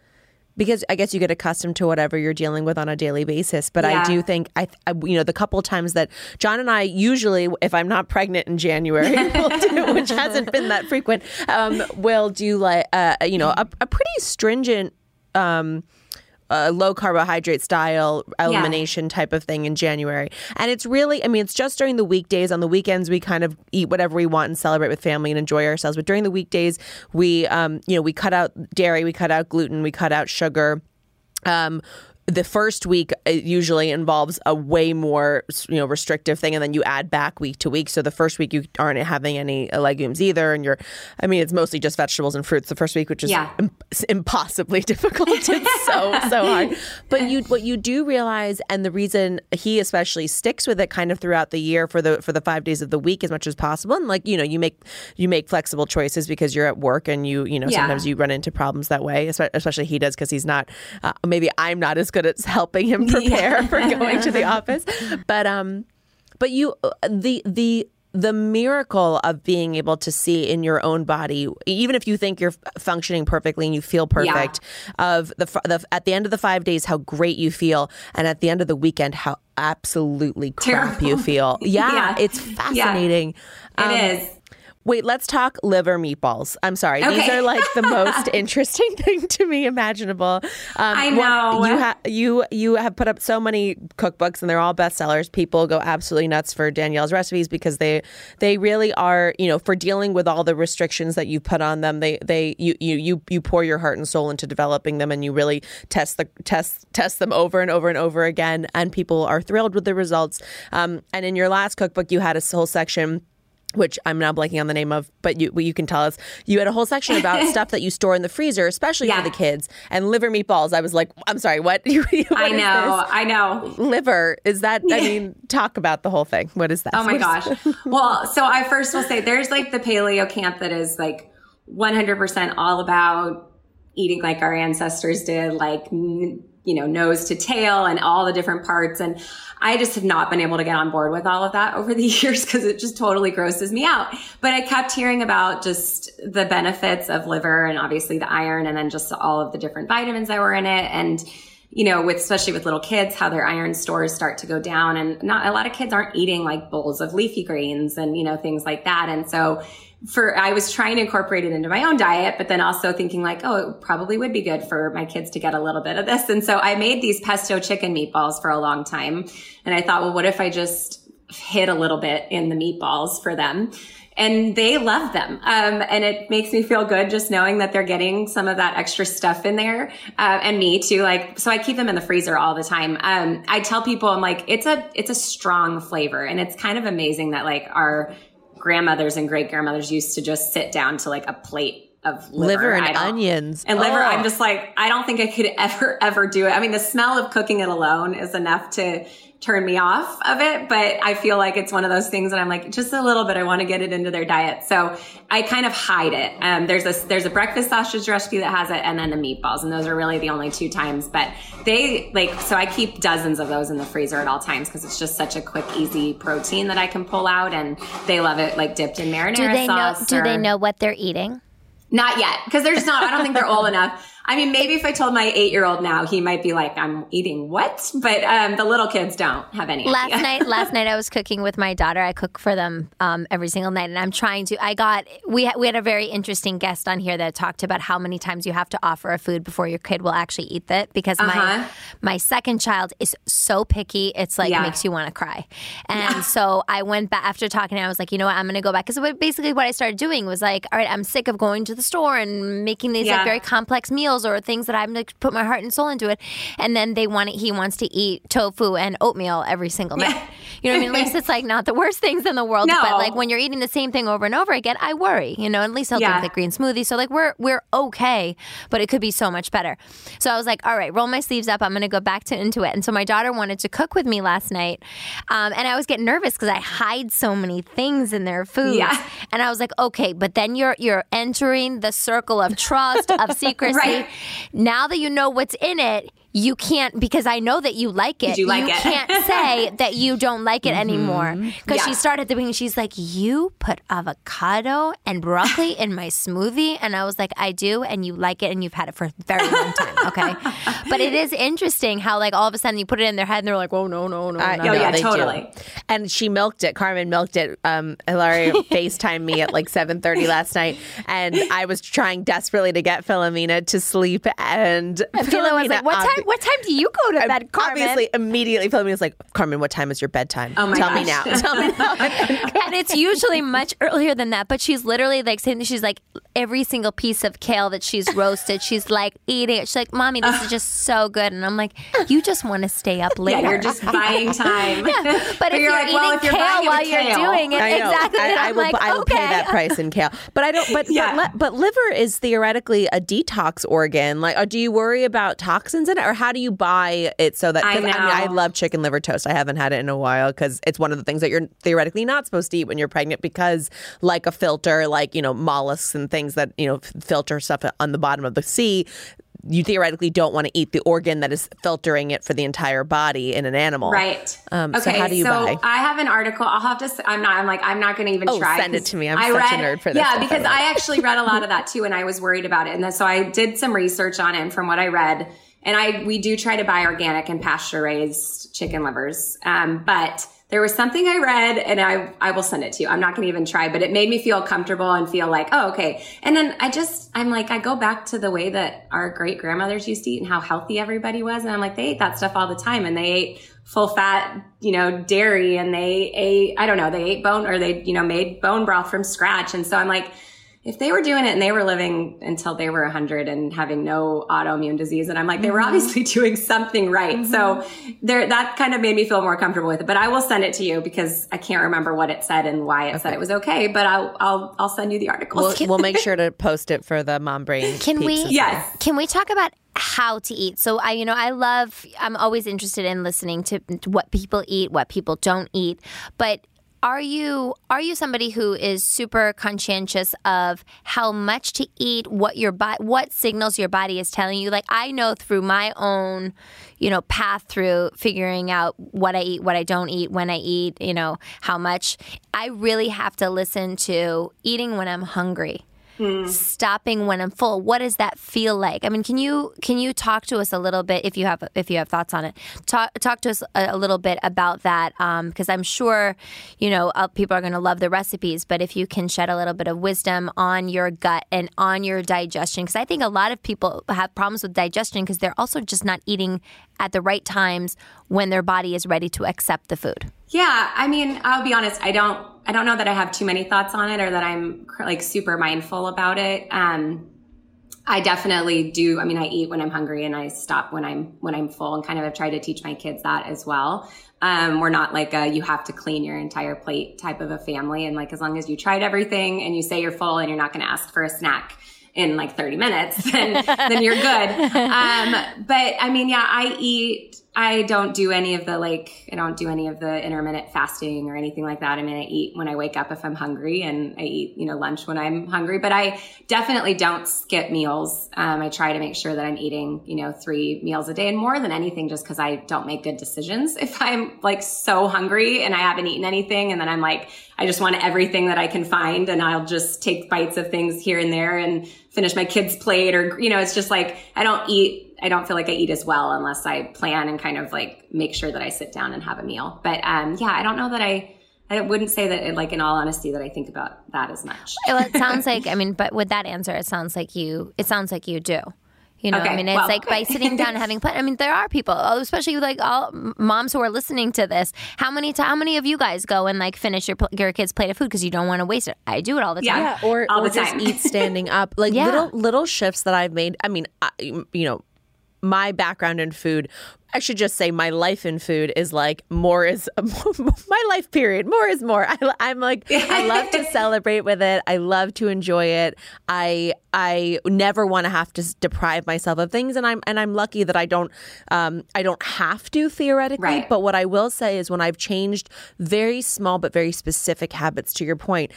because I guess you get accustomed to whatever you're dealing with on a daily basis. But yeah. I do think I, I, you know, the couple times that John and I usually, if I'm not pregnant in January, we'll do, which hasn't been that frequent, um, will do like, uh, you know, a, a pretty stringent. Um, a low carbohydrate style elimination yeah. type of thing in January. And it's really, I mean, it's just during the weekdays. On the weekends, we kind of eat whatever we want and celebrate with family and enjoy ourselves. But during the weekdays, we, um, you know, we cut out dairy, we cut out gluten, we cut out sugar. Um, the first week usually involves a way more you know restrictive thing and then you add back week to week so the first week you aren't having any legumes either and you're i mean it's mostly just vegetables and fruits the first week which is yeah. impossibly difficult it's so so hard but you what you do realize and the reason he especially sticks with it kind of throughout the year for the for the 5 days of the week as much as possible and like you know you make you make flexible choices because you're at work and you you know yeah. sometimes you run into problems that way especially he does because he's not uh, maybe i'm not as good at helping him prepare yeah. for going to the office. But um but you uh, the the the miracle of being able to see in your own body, even if you think you're functioning perfectly and you feel perfect, yeah. of the, the at the end of the five days how great you feel, and at the end of the weekend how absolutely crap Terrible. you feel. Yeah, yeah. it's fascinating. Yeah. It um, is. Wait, let's talk liver meatballs. I'm sorry. Okay. These are like the most interesting thing to me imaginable. Um, I know. you, ha- you, you have put up so many cookbooks and they're all bestsellers. People go absolutely nuts for Danielle's recipes because they they really are, you know, for dealing with all the restrictions that you put on them. They they you you you you pour your heart and soul into developing them and you really test the test test them over and over and over again and people are thrilled with the results. Um, and in your last cookbook you had a whole section which I'm now blanking on the name of, but you you can tell us. You had a whole section about stuff that you store in the freezer, especially yeah. for the kids, and liver meatballs. I was like, I'm sorry, what? what I know, I know. Liver is that? I mean, talk about the whole thing. What is that? Oh my gosh. well, so I first will say there's like the paleo camp that is like 100% all about eating like our ancestors did, like you know, nose to tail and all the different parts. And I just have not been able to get on board with all of that over the years because it just totally grosses me out. But I kept hearing about just the benefits of liver and obviously the iron and then just all of the different vitamins that were in it. And, you know, with especially with little kids, how their iron stores start to go down and not a lot of kids aren't eating like bowls of leafy greens and, you know, things like that. And so for I was trying to incorporate it into my own diet, but then also thinking like, oh, it probably would be good for my kids to get a little bit of this. And so I made these pesto chicken meatballs for a long time. And I thought, well, what if I just hit a little bit in the meatballs for them? And they love them. Um, and it makes me feel good just knowing that they're getting some of that extra stuff in there. Uh, and me too. Like, so I keep them in the freezer all the time. Um, I tell people, I'm like, it's a, it's a strong flavor. And it's kind of amazing that like our, grandmothers and great grandmothers used to just sit down to like a plate of liver, liver and onions and liver. I'm oh. just like, I don't think I could ever, ever do it. I mean, the smell of cooking it alone is enough to turn me off of it, but I feel like it's one of those things that I'm like, just a little bit. I want to get it into their diet. So I kind of hide it. Um, there's a, there's a breakfast sausage recipe that has it and then the meatballs. And those are really the only two times, but they like, so I keep dozens of those in the freezer at all times because it's just such a quick, easy protein that I can pull out and they love it like dipped in marinara do they sauce. Know, do or, they know what they're eating? Not yet, because they're just not. I don't think they're old enough. I mean, maybe if I told my eight year old now, he might be like, "I'm eating what?" But um, the little kids don't have any. Last idea. night, last night I was cooking with my daughter. I cook for them um, every single night, and I'm trying to. I got we ha- we had a very interesting guest on here that talked about how many times you have to offer a food before your kid will actually eat it because uh-huh. my my second child is so picky. It's like yeah. makes you want to cry. And yeah. so I went back after talking. I was like, you know what? I'm going to go back because basically what I started doing was like, all right, I'm sick of going to the store and making these yeah. like very complex meals meals or things that I'm to put my heart and soul into it. And then they want it, he wants to eat tofu and oatmeal every single night. Yeah. You know what I mean? At least it's like not the worst things in the world, no. but like when you're eating the same thing over and over again, I worry. You know, at least I'll yeah. drink the green smoothie. So like we're we're okay, but it could be so much better. So I was like, all right, roll my sleeves up. I'm going to go back to into it. And so my daughter wanted to cook with me last night, um, and I was getting nervous because I hide so many things in their food. Yeah. And I was like, okay, but then you're you're entering the circle of trust of secrecy. right. Now that you know what's in it, you can't because I know that you like it. You, like you it. can't say that you don't like it mm-hmm. anymore. Because yeah. she started at the beginning, she's like, "You put avocado and broccoli in my smoothie," and I was like, "I do," and you like it, and you've had it for a very long time. Okay, but it is interesting how like all of a sudden you put it in their head and they're like, "Oh no, no, no, uh, no, oh, yeah, totally." Do. And she milked it. Carmen milked it. Um, Hilaria Facetimed me at like seven thirty last night, and I was trying desperately to get Philomena to sleep, and, and Philomena was like, "What time?" What time do you go to bed, Carmen? Obviously, immediately Philomena was like, Carmen, what time is your bedtime? Oh my Tell gosh. me now. Tell me now. and it's usually much earlier than that, but she's literally like saying she's like every single piece of kale that she's roasted, she's like eating it. She's like, Mommy, this is just so good. And I'm like, You just want to stay up later. Yeah, you're just buying time. yeah. But, but if you're, you're like, eating well, if you're kale while you're doing it, exactly. I, I, I will, like, I will okay. pay that price in kale. But I don't but yeah. but, but liver is theoretically a detox organ. Like, uh, do you worry about toxins in it? Or how do you buy it so that I, I, mean, I love chicken liver toast. I haven't had it in a while because it's one of the things that you're theoretically not supposed to eat when you're pregnant because, like a filter, like you know mollusks and things that you know filter stuff on the bottom of the sea you theoretically don't want to eat the organ that is filtering it for the entire body in an animal. Right. Um, okay. So how do you so buy? I have an article. I'll have to. I'm not. I'm like. I'm not going to even oh, try. Send it to me. I'm I such read, a nerd for this. Yeah, because I actually read a lot of that too, and I was worried about it, and so I did some research on it. And from what I read, and I we do try to buy organic and pasture raised chicken livers, um, but there was something I read and I, I will send it to you. I'm not going to even try, but it made me feel comfortable and feel like, oh, okay. And then I just, I'm like, I go back to the way that our great grandmothers used to eat and how healthy everybody was. And I'm like, they ate that stuff all the time and they ate full fat, you know, dairy and they ate, I don't know, they ate bone or they, you know, made bone broth from scratch. And so I'm like, if they were doing it and they were living until they were 100 and having no autoimmune disease and i'm like they were mm-hmm. obviously doing something right mm-hmm. so there that kind of made me feel more comfortable with it but i will send it to you because i can't remember what it said and why it okay. said it was okay but i'll i'll, I'll send you the article we'll, we'll make sure to post it for the mom brain can we yes can we talk about how to eat. So I, you know, I love. I'm always interested in listening to, to what people eat, what people don't eat. But are you are you somebody who is super conscientious of how much to eat, what your body, what signals your body is telling you? Like I know through my own, you know, path through figuring out what I eat, what I don't eat, when I eat, you know, how much. I really have to listen to eating when I'm hungry mm. stopping when I'm full. What does that feel like? I mean, can you can you talk to us a little bit if you have if you have thoughts on it? Talk talk to us a, a little bit about that because um, I'm sure you know uh, people are going to love the recipes, but if you can shed a little bit of wisdom on your gut and on your digestion, because I think a lot of people have problems with digestion because they're also just not eating at the right times when their body is ready to accept the food. Yeah, I mean, I'll be honest, I don't I don't know that I have too many thoughts on it or that I'm like super mindful about it. Um I definitely do. I mean, I eat when I'm hungry and I stop when I'm when I'm full, and kind of have tried to teach my kids that as well. Um, we're not like a you have to clean your entire plate type of a family, and like as long as you tried everything and you say you're full and you're not going to ask for a snack in like 30 minutes, then then you're good. Um, but I mean, yeah, I eat I don't do any of the like, I don't do any of the intermittent fasting or anything like that. I mean, I eat when I wake up if I'm hungry and I eat, you know, lunch when I'm hungry, but I definitely don't skip meals. Um, I try to make sure that I'm eating, you know, three meals a day and more than anything just because I don't make good decisions. If I'm like so hungry and I haven't eaten anything and then I'm like, I just want everything that I can find and I'll just take bites of things here and there and finish my kid's plate or, you know, it's just like, I don't eat I don't feel like I eat as well unless I plan and kind of like make sure that I sit down and have a meal. But um, yeah, I don't know that I. I wouldn't say that, like, in all honesty, that I think about that as much. well, it sounds like, I mean, but with that answer, it sounds like you, it sounds like you do. You know, okay, I mean, it's well, like by sitting down and having I mean, there are people, especially like all moms who are listening to this. How many t- how many of you guys go and like finish your your kid's plate of food because you don't want to waste it? I do it all the time. Yeah, or, all or just eat standing up. Like yeah. little little shifts that I've made. I mean, I, you know my background in food I should just say my life in food is like more is my life period. More is more. I, am like I love to celebrate with it. I love to enjoy it. I I never want to have to deprive myself of things, and I'm and I'm lucky that I don't um, I don't have to theoretically. Right. But what I will say is when I've changed very small but very specific habits. To your point,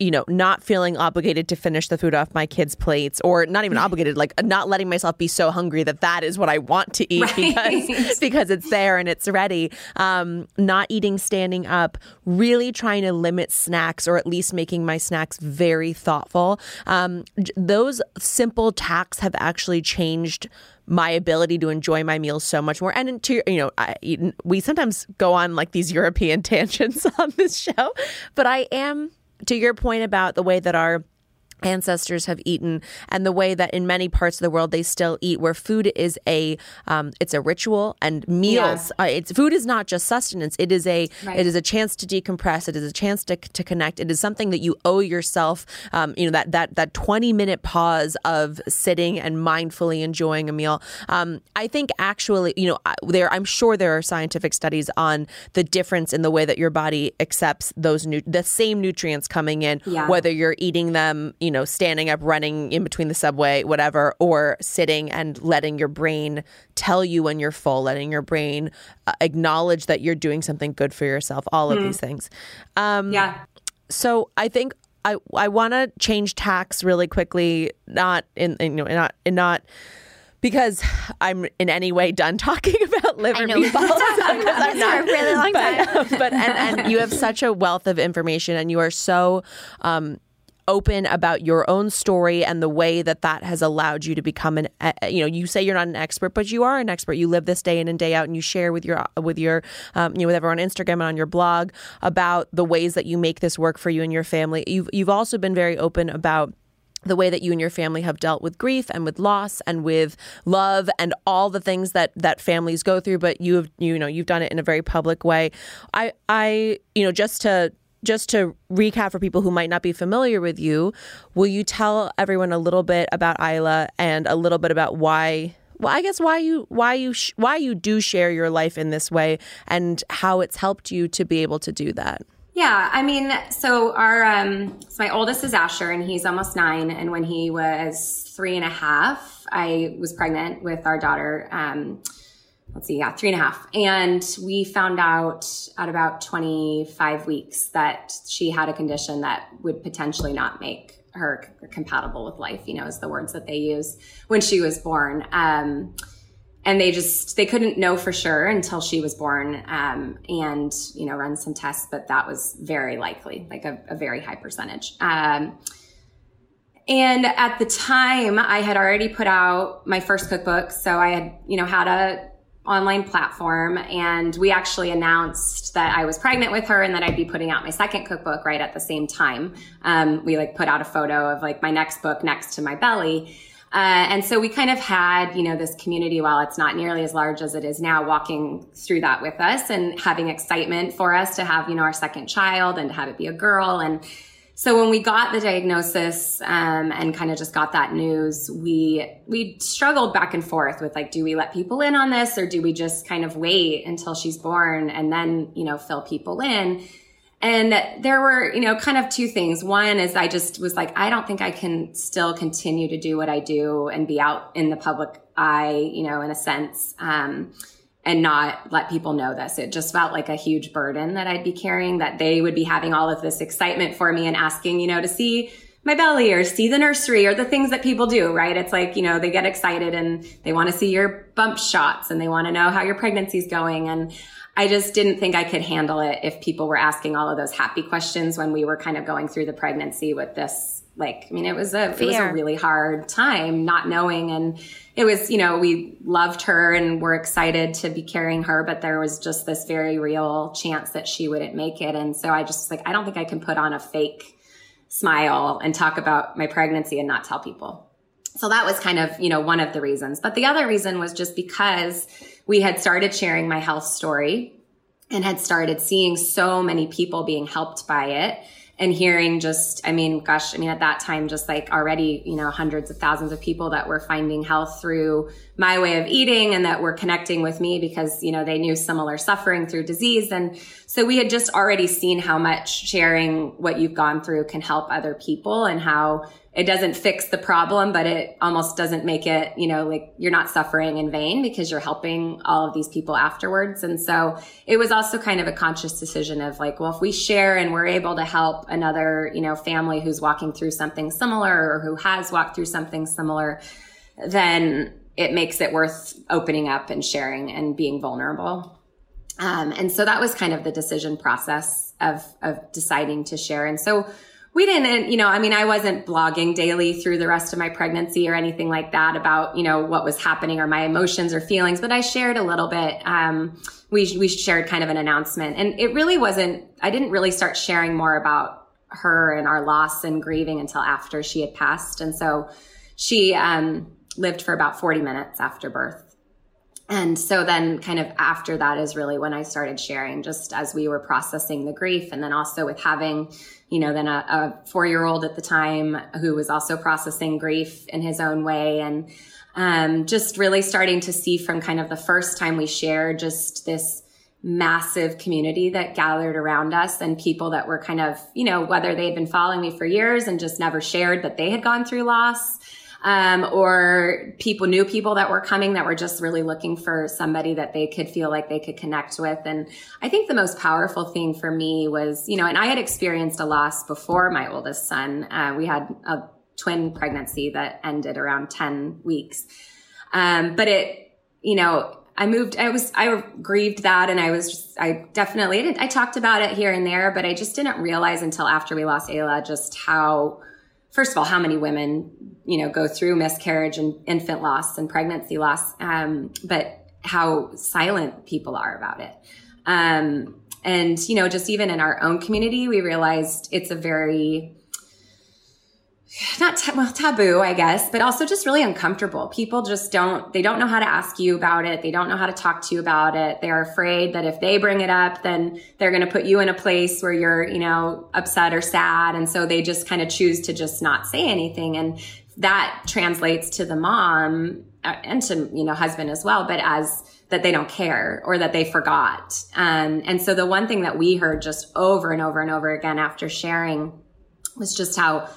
you know, not feeling obligated to finish the food off my kids' plates, or not even obligated, like not letting myself be so hungry that that is what I want to eat right. because because it's there and it's ready. Um, not eating standing up, really trying to limit snacks, or at least making my snacks very thoughtful. Um, those simple tacks have actually changed my ability to enjoy my meals so much more. And to you know, I, we sometimes go on like these European tangents on this show, but I am to your point about the way that our ancestors have eaten and the way that in many parts of the world they still eat where food is a um, it's a ritual and meals yeah. uh, it's food is not just sustenance it is a right. it is a chance to decompress it is a chance to, to connect it is something that you owe yourself um, you know that that that 20 minute pause of sitting and mindfully enjoying a meal um, I think actually you know there I'm sure there are scientific studies on the difference in the way that your body accepts those nu- the same nutrients coming in yeah. whether you're eating them you you know, standing up, running in between the subway, whatever, or sitting and letting your brain tell you when you're full, letting your brain uh, acknowledge that you're doing something good for yourself, all of mm. these things. Um, yeah. So I think I I want to change tacks really quickly, not in, in you know not in not because I'm in any way done talking about liver know, meatballs. I'm not for a really long but, time. but and, and you have such a wealth of information, and you are so. Um, open about your own story and the way that that has allowed you to become an you know you say you're not an expert but you are an expert. You live this day in and day out and you share with your with your um, you know with everyone on Instagram and on your blog about the ways that you make this work for you and your family. You've you've also been very open about the way that you and your family have dealt with grief and with loss and with love and all the things that that families go through but you have you know you've done it in a very public way. I i you know just to just to recap for people who might not be familiar with you, will you tell everyone a little bit about Isla and a little bit about why well, I guess why you why you sh- why you do share your life in this way and how it's helped you to be able to do that. Yeah, I mean, so our um, so my oldest is Asher, and he's almost nine. And when he was three and a half, I was pregnant with our daughter. Um, let's see, yeah, three and a half. And we found out at about 25 weeks that she had a condition that would potentially not make her compatible with life, you know, is the words that they use when she was born. Um, and they just, they couldn't know for sure until she was born, um, and, you know, run some tests, but that was very likely, like a, a very high percentage. Um, and at the time, I had already put out my first cookbook. So I had, you know, had a online platform and we actually announced that I was pregnant with her and that I'd be putting out my second cookbook right at the same time. Um, we like put out a photo of like my next book next to my belly. Uh, and so we kind of had, you know, this community, while it's not nearly as large as it is now, walking through that with us and having excitement for us to have, you know, our second child and to have it be a girl. And so when we got the diagnosis um, and kind of just got that news, we we struggled back and forth with like, do we let people in on this or do we just kind of wait until she's born and then you know fill people in? And there were, you know, kind of two things. One is I just was like, I don't think I can still continue to do what I do and be out in the public eye, you know, in a sense. Um, and not let people know this. It just felt like a huge burden that I'd be carrying, that they would be having all of this excitement for me and asking, you know, to see my belly or see the nursery or the things that people do, right? It's like, you know, they get excited and they want to see your bump shots and they want to know how your pregnancy's going. And I just didn't think I could handle it if people were asking all of those happy questions when we were kind of going through the pregnancy with this. Like, I mean, it was a, Fear. it was a really hard time not knowing and, it was, you know, we loved her and were excited to be carrying her, but there was just this very real chance that she wouldn't make it. And so I just like, I don't think I can put on a fake smile and talk about my pregnancy and not tell people. So that was kind of, you know, one of the reasons. But the other reason was just because we had started sharing my health story and had started seeing so many people being helped by it and hearing just, I mean, gosh, I mean, at that time, just like already, you know, hundreds of thousands of people that were finding health through my way of eating and that were connecting with me because, you know, they knew similar suffering through disease. And so we had just already seen how much sharing what you've gone through can help other people and how it doesn't fix the problem, but it almost doesn't make it, you know, like you're not suffering in vain because you're helping all of these people afterwards. And so it was also kind of a conscious decision of like, well, if we share and we're able to help another, you know, family who's walking through something similar or who has walked through something similar, then it makes it worth opening up and sharing and being vulnerable. Um, and so that was kind of the decision process of, of deciding to share. And so we didn't, you know, I mean, I wasn't blogging daily through the rest of my pregnancy or anything like that about, you know, what was happening or my emotions or feelings, but I shared a little bit. Um, we, we shared kind of an announcement and it really wasn't, I didn't really start sharing more about her and our loss and grieving until after she had passed. And so she, um, lived for about 40 minutes after birth. And so then kind of after that is really when I started sharing just as we were processing the grief and then also with having you know, then a, a four year old at the time who was also processing grief in his own way. And um, just really starting to see from kind of the first time we shared just this massive community that gathered around us and people that were kind of, you know, whether they had been following me for years and just never shared that they had gone through loss um, or people, new people that were coming that were just really looking for somebody that they could feel like they could connect with. And I think the most powerful thing for me was, you know, and I had experienced a loss before my oldest son. Uh, we had a twin pregnancy that ended around 10 weeks. Um, but it, you know, I moved, I was, I grieved that and I was just, I definitely did. I talked about it here and there, but I just didn't realize until after we lost Ayla just how, first of all, how many women, you know, go through miscarriage and infant loss and pregnancy loss. Um, but how silent people are about it. Um, and, you know, just even in our own community, we realized it's a very, not well taboo i guess but also just really uncomfortable people just don't they don't know how to ask you about it they don't know how to talk to you about it they're afraid that if they bring it up then they're going to put you in a place where you're you know upset or sad and so they just kind of choose to just not say anything and that translates to the mom uh, and to you know husband as well but as that they don't care or that they forgot. Um, and so the one thing that we heard just over and over and over again after sharing was just how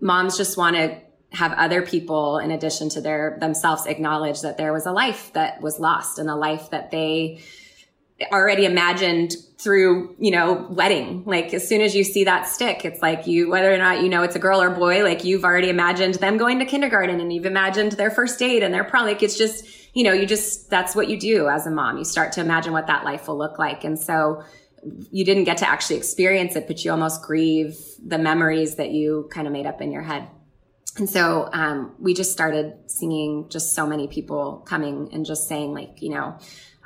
moms just want to have other people in addition to their themselves acknowledge that there was a life that was lost and a life that they already imagined through, you know, wedding. Like as soon as you see that stick, it's like you, whether or not you know it's a girl or boy, like you've already imagined them going to kindergarten and you've imagined their first date and they're probably like, it's just, you know, you just, that's what you do as a mom. You start to imagine what that life will look like. And so you didn't get to actually experience it, but you almost grieve the memories that you kind of made up in your head. And so um, we just started seeing just so many people coming and just saying, like, you know,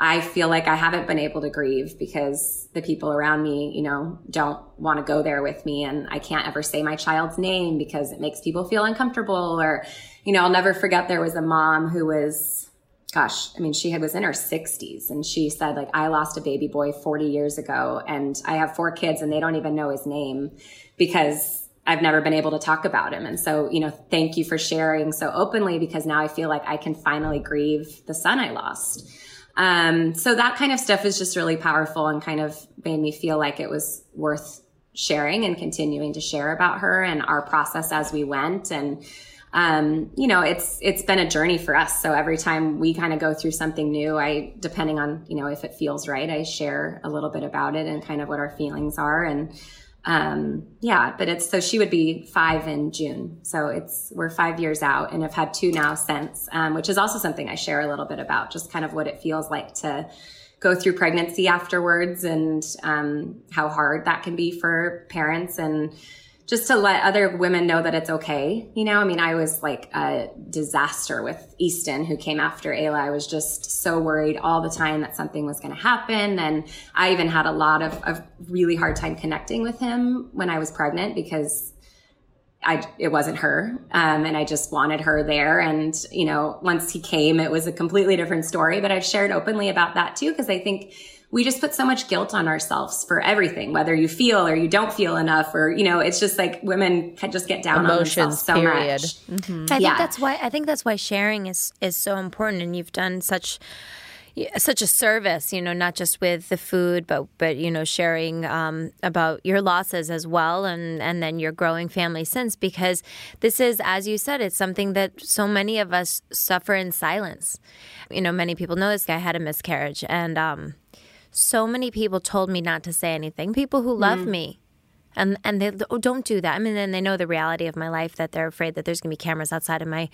I feel like I haven't been able to grieve because the people around me, you know, don't want to go there with me. And I can't ever say my child's name because it makes people feel uncomfortable. Or, you know, I'll never forget there was a mom who was gosh, I mean, she had, was in her 60s and she said, like, I lost a baby boy 40 years ago and I have four kids and they don't even know his name because I've never been able to talk about him. And so, you know, thank you for sharing so openly because now I feel like I can finally grieve the son I lost. Um, so that kind of stuff is just really powerful and kind of made me feel like it was worth sharing and continuing to share about her and our process as we went. And, um, you know, it's it's been a journey for us. So every time we kind of go through something new, I depending on you know if it feels right, I share a little bit about it and kind of what our feelings are and. Um, yeah, but it's so she would be five in June. So it's we're five years out and have had two now since, um, which is also something I share a little bit about, just kind of what it feels like to go through pregnancy afterwards and um, how hard that can be for parents and just to let other women know that it's okay. You know, I mean, I was like a disaster with Easton, who came after Ayla. I was just so worried all the time that something was going to happen. And I even had a lot of, of really hard time connecting with him when I was pregnant because I, it wasn't her. Um, and I just wanted her there. And, you know, once he came, it was a completely different story, but I've shared openly about that too, because I think we just put so much guilt on ourselves for everything, whether you feel or you don't feel enough, or you know, it's just like women can just get down Emotions, on themselves so period. much. Mm-hmm. I yeah. think that's why I think that's why sharing is is so important, and you've done such such a service, you know, not just with the food, but but you know, sharing um, about your losses as well, and and then your growing family since, because this is, as you said, it's something that so many of us suffer in silence. You know, many people know this guy had a miscarriage, and um, so many people told me not to say anything. People who love mm. me. And and they oh, don't do that. I mean, then they know the reality of my life that they're afraid that there's going to be cameras outside of my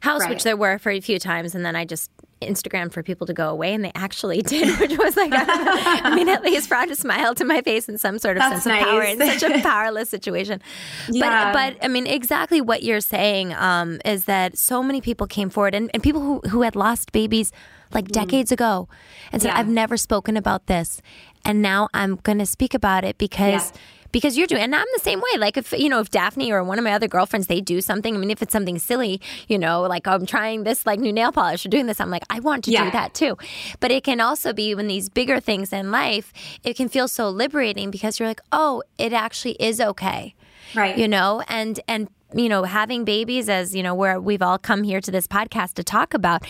house, right. which there were for a few times. And then I just Instagram for people to go away, and they actually did, which was like, I, mean, at least brought a smile to my face and some sort of That's sense nice. of power in such a powerless situation. Yeah. But, but I mean, exactly what you're saying um, is that so many people came forward, and, and people who, who had lost babies like mm. decades ago and said, yeah. I've never spoken about this. And now I'm going to speak about it because. Yeah. Because you're doing, and I'm the same way. Like if you know, if Daphne or one of my other girlfriends they do something. I mean, if it's something silly, you know, like I'm trying this like new nail polish or doing this, I'm like, I want to yeah. do that too. But it can also be when these bigger things in life, it can feel so liberating because you're like, oh, it actually is okay right you know and and you know, having babies, as you know, where we've all come here to this podcast to talk about,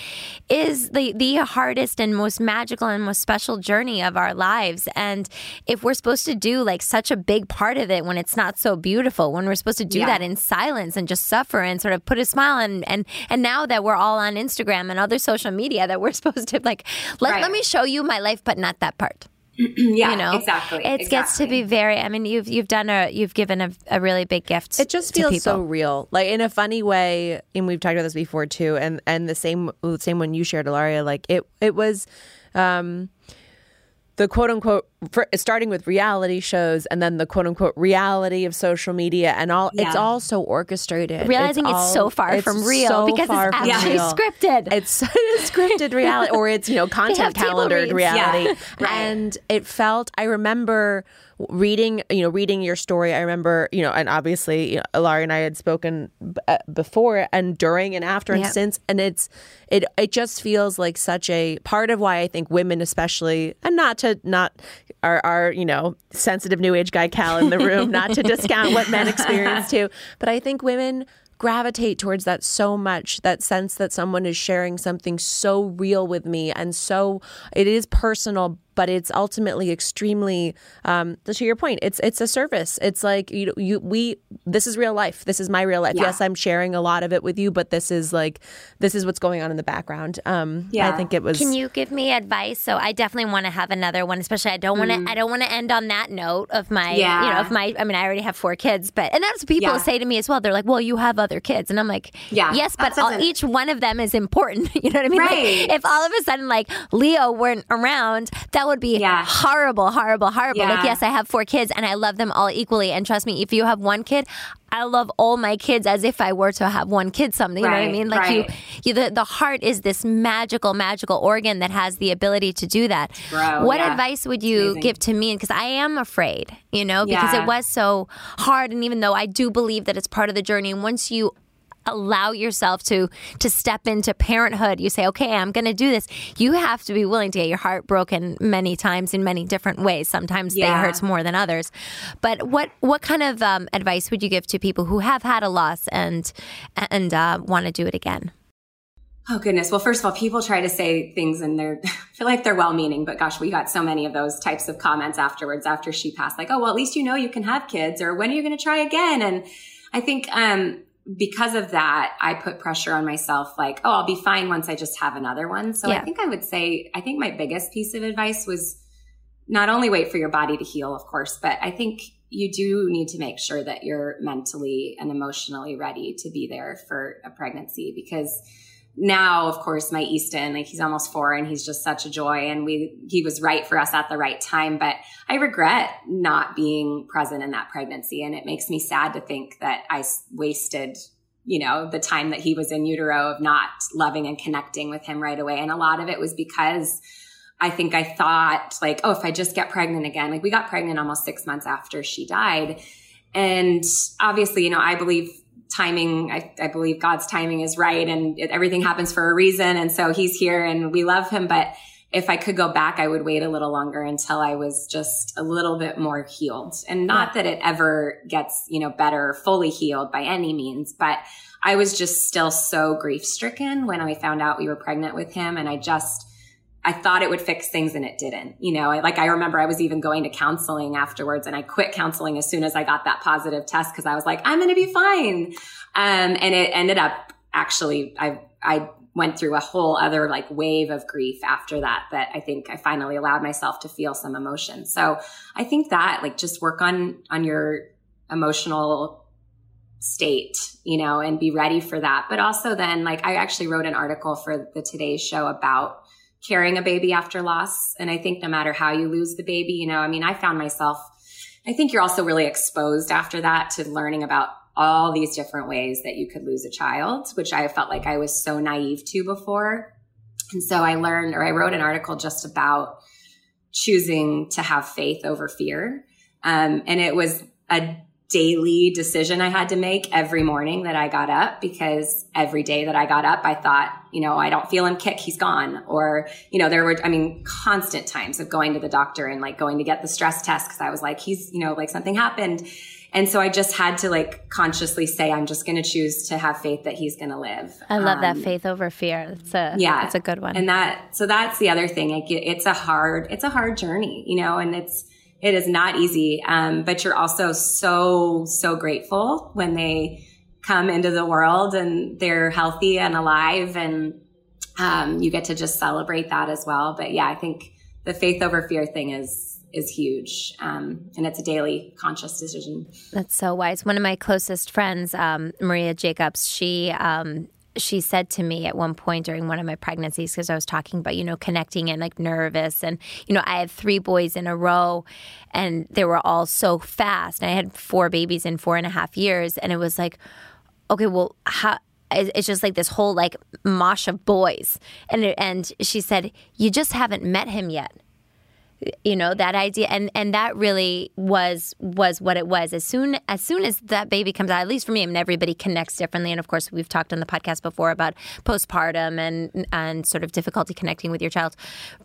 is the the hardest and most magical and most special journey of our lives. And if we're supposed to do like such a big part of it when it's not so beautiful, when we're supposed to do yeah. that in silence and just suffer and sort of put a smile and and and now that we're all on Instagram and other social media, that we're supposed to like let right. let me show you my life, but not that part. yeah, you know, exactly. It exactly. gets to be very. I mean, you've you've done a you've given a, a really big gift. It just feels so real, like in a funny way. And we've talked about this before too. And and the same same when you shared Hilaria, like it it was. um the quote unquote for, starting with reality shows and then the quote unquote reality of social media and all yeah. it's all so orchestrated. Realizing it's, all, it's so far it's from real so because it's actually scripted. It's scripted reality or it's you know content calendared reality. Yeah. right. and it felt i remember reading you know reading your story. I remember you know and obviously you know, and i had spoken b- uh, before and during and after and since. And it's it it just feels like such a part of why i think women especially and not to not our, our you know sensitive new age guy cal in the room not to discount what men experience too. But i think women gravitate towards that so much that sense that someone is sharing something so real with me and so it is personal but it's ultimately extremely um, to your point it's it's a service it's like you you we this is real life this is my real life yeah. yes i'm sharing a lot of it with you but this is like this is what's going on in the background um, yeah i think it was can you give me advice so i definitely want to have another one especially i don't want to mm. i don't want to end on that note of my yeah. you know of my i mean i already have four kids but and that's what people yeah. say to me as well they're like well you have other kids and i'm like yeah yes but all, each one of them is important you know what i mean right. Like, if all of a sudden like leo weren't around that would be yeah. horrible, horrible, horrible. Yeah. Like, yes, I have four kids and I love them all equally. And trust me, if you have one kid, I love all my kids as if I were to have one kid someday. You right, know what I mean? Like right. you, you the, the heart is this magical, magical organ that has the ability to do that. Bro, what yeah. advice would you give to me? Because I am afraid, you know, because yeah. it was so hard. And even though I do believe that it's part of the journey, and once you allow yourself to to step into parenthood you say okay i'm going to do this you have to be willing to get your heart broken many times in many different ways sometimes yeah. they hurts more than others but what what kind of um, advice would you give to people who have had a loss and and uh, want to do it again Oh goodness. Well, first of all, people try to say things and they're I feel like they're well meaning, but gosh, we got so many of those types of comments afterwards after she passed, like, oh, well, at least you know you can have kids or when are you going to try again? And I think, um, because of that, I put pressure on myself like, oh, I'll be fine once I just have another one. So yeah. I think I would say, I think my biggest piece of advice was not only wait for your body to heal, of course, but I think you do need to make sure that you're mentally and emotionally ready to be there for a pregnancy because now, of course, my Easton, like he's almost four and he's just such a joy. And we, he was right for us at the right time. But I regret not being present in that pregnancy. And it makes me sad to think that I wasted, you know, the time that he was in utero of not loving and connecting with him right away. And a lot of it was because I think I thought like, oh, if I just get pregnant again, like we got pregnant almost six months after she died. And obviously, you know, I believe timing, I, I, believe God's timing is right and it, everything happens for a reason. And so he's here and we love him. But if I could go back, I would wait a little longer until I was just a little bit more healed. And not that it ever gets, you know, better, fully healed by any means, but I was just still so grief stricken when I found out we were pregnant with him. And I just, I thought it would fix things and it didn't. You know, I, like I remember I was even going to counseling afterwards and I quit counseling as soon as I got that positive test because I was like, I'm going to be fine. Um, and it ended up actually, I, I went through a whole other like wave of grief after that, that I think I finally allowed myself to feel some emotion. So I think that like just work on, on your emotional state, you know, and be ready for that. But also then like I actually wrote an article for the Today show about carrying a baby after loss. And I think no matter how you lose the baby, you know, I mean, I found myself, I think you're also really exposed after that to learning about all these different ways that you could lose a child, which I felt like I was so naive to before. And so I learned, or I wrote an article just about choosing to have faith over fear. Um, and it was a daily decision I had to make every morning that I got up because every day that I got up, I thought, you know, I don't feel him kick, he's gone. Or, you know, there were, I mean, constant times of going to the doctor and like going to get the stress test because I was like, he's, you know, like something happened. And so I just had to like consciously say, I'm just going to choose to have faith that he's going to live. I love um, that faith over fear. It's a, yeah, it's a good one. And that, so that's the other thing. Like, it's a hard, it's a hard journey, you know, and it's, it is not easy. Um, but you're also so, so grateful when they come into the world and they're healthy and alive and, um, you get to just celebrate that as well. But yeah, I think the faith over fear thing is is huge um, and it's a daily conscious decision that's so wise one of my closest friends um, maria jacobs she um, she said to me at one point during one of my pregnancies because I was talking about you know connecting and like nervous and you know I had three boys in a row and they were all so fast. And I had four babies in four and a half years and it was like okay well how it's just like this whole like mosh of boys. And and she said you just haven't met him yet you know that idea. And and that really was was what it was. As soon as soon as that baby comes out at least for me I mean everybody connects differently. And of course we've talked on the podcast before about postpartum and and sort of difficulty connecting with your child.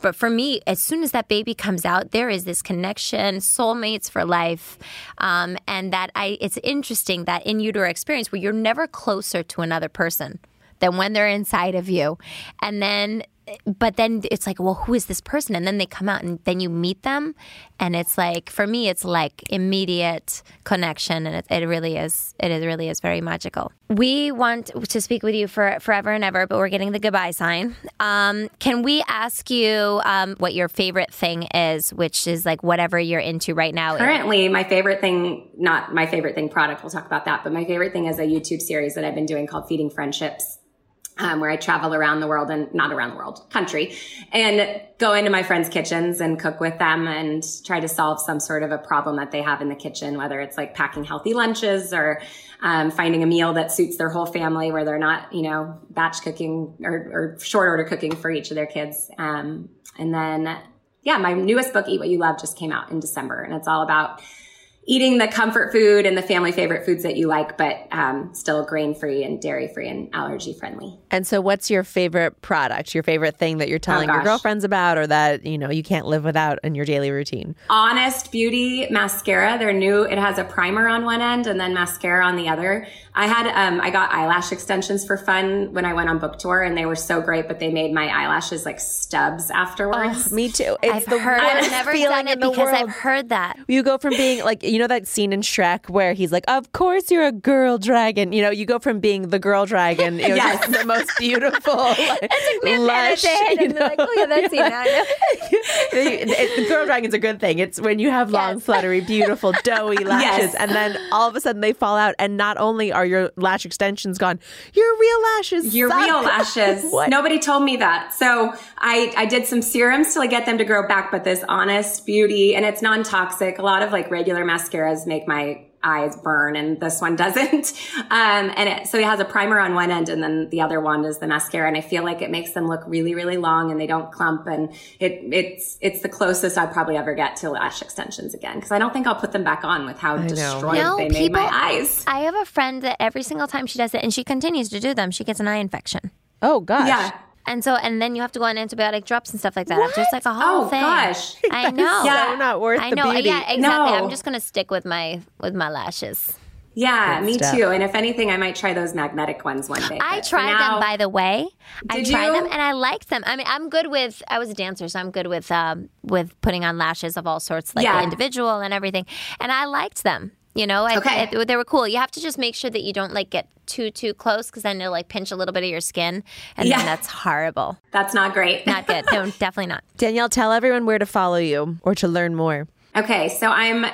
But for me as soon as that baby comes out there is this connection soulmates for life. Um, and that I it's interesting that in utero experience where you're never closer to another person than when they're inside of you. And then but then it's like, well, who is this person? And then they come out and then you meet them. And it's like, for me, it's like immediate connection. And it, it really is, it is really is very magical. We want to speak with you for forever and ever, but we're getting the goodbye sign. Um, can we ask you um, what your favorite thing is, which is like whatever you're into right now? Currently, my favorite thing, not my favorite thing product, we'll talk about that, but my favorite thing is a YouTube series that I've been doing called Feeding Friendships um, where I travel around the world and not around the world, country, and go into my friends' kitchens and cook with them and try to solve some sort of a problem that they have in the kitchen, whether it's like packing healthy lunches or um, finding a meal that suits their whole family where they're not, you know, batch cooking or, or short order cooking for each of their kids. Um, and then, yeah, my newest book, Eat What You Love, just came out in December, and it's all about eating the comfort food and the family favorite foods that you like, but um, still grain free and dairy free and allergy friendly. And so, what's your favorite product? Your favorite thing that you're telling oh, your girlfriends about, or that you know you can't live without in your daily routine? Honest Beauty mascara. They're new. It has a primer on one end and then mascara on the other. I had um, I got eyelash extensions for fun when I went on book tour, and they were so great. But they made my eyelashes like stubs afterwards. Oh, me too. It's I've the heard. I've never done it because world. I've heard that. You go from being like you know that scene in Shrek where he's like, "Of course you're a girl dragon." You know, you go from being the girl dragon, you know, yes. the most beautiful, like, lush. You know? like, oh yeah, that's yeah. the, girl dragon's a good thing. It's when you have long, yes. fluttery, beautiful, doughy lashes, yes. and then all of a sudden they fall out, and not only are your lash extensions gone, your real lashes, your suck. real lashes. Nobody told me that, so I I did some serums to like get them to grow back, but this Honest Beauty, and it's non toxic. A lot of like regular mascaras make my eyes burn and this one doesn't. Um, and it, so it has a primer on one end and then the other one is the mascara. And I feel like it makes them look really, really long and they don't clump. And it, it's, it's the closest I'd probably ever get to lash extensions again. Cause I don't think I'll put them back on with how destroyed no, they people, made my eyes. I have a friend that every single time she does it and she continues to do them, she gets an eye infection. Oh gosh. Yeah. And so, and then you have to go on antibiotic drops and stuff like that. What? Just like a whole oh, thing. gosh, I know. yeah, so not worth. I know. Yeah, exactly. No. I'm just gonna stick with my with my lashes. Yeah, Good me stuff. too. And if anything, I might try those magnetic ones one day. I tried now, them, by the way. I tried you? them and I liked them. I mean, I'm good with. I was a dancer, so I'm good with um, with putting on lashes of all sorts, like yeah. individual and everything. And I liked them. You know, I, okay. I, they were cool. You have to just make sure that you don't like get too too close because then it'll like pinch a little bit of your skin, and yeah. then that's horrible. That's not great. not good. No, definitely not. Danielle, tell everyone where to follow you or to learn more. Okay, so I'm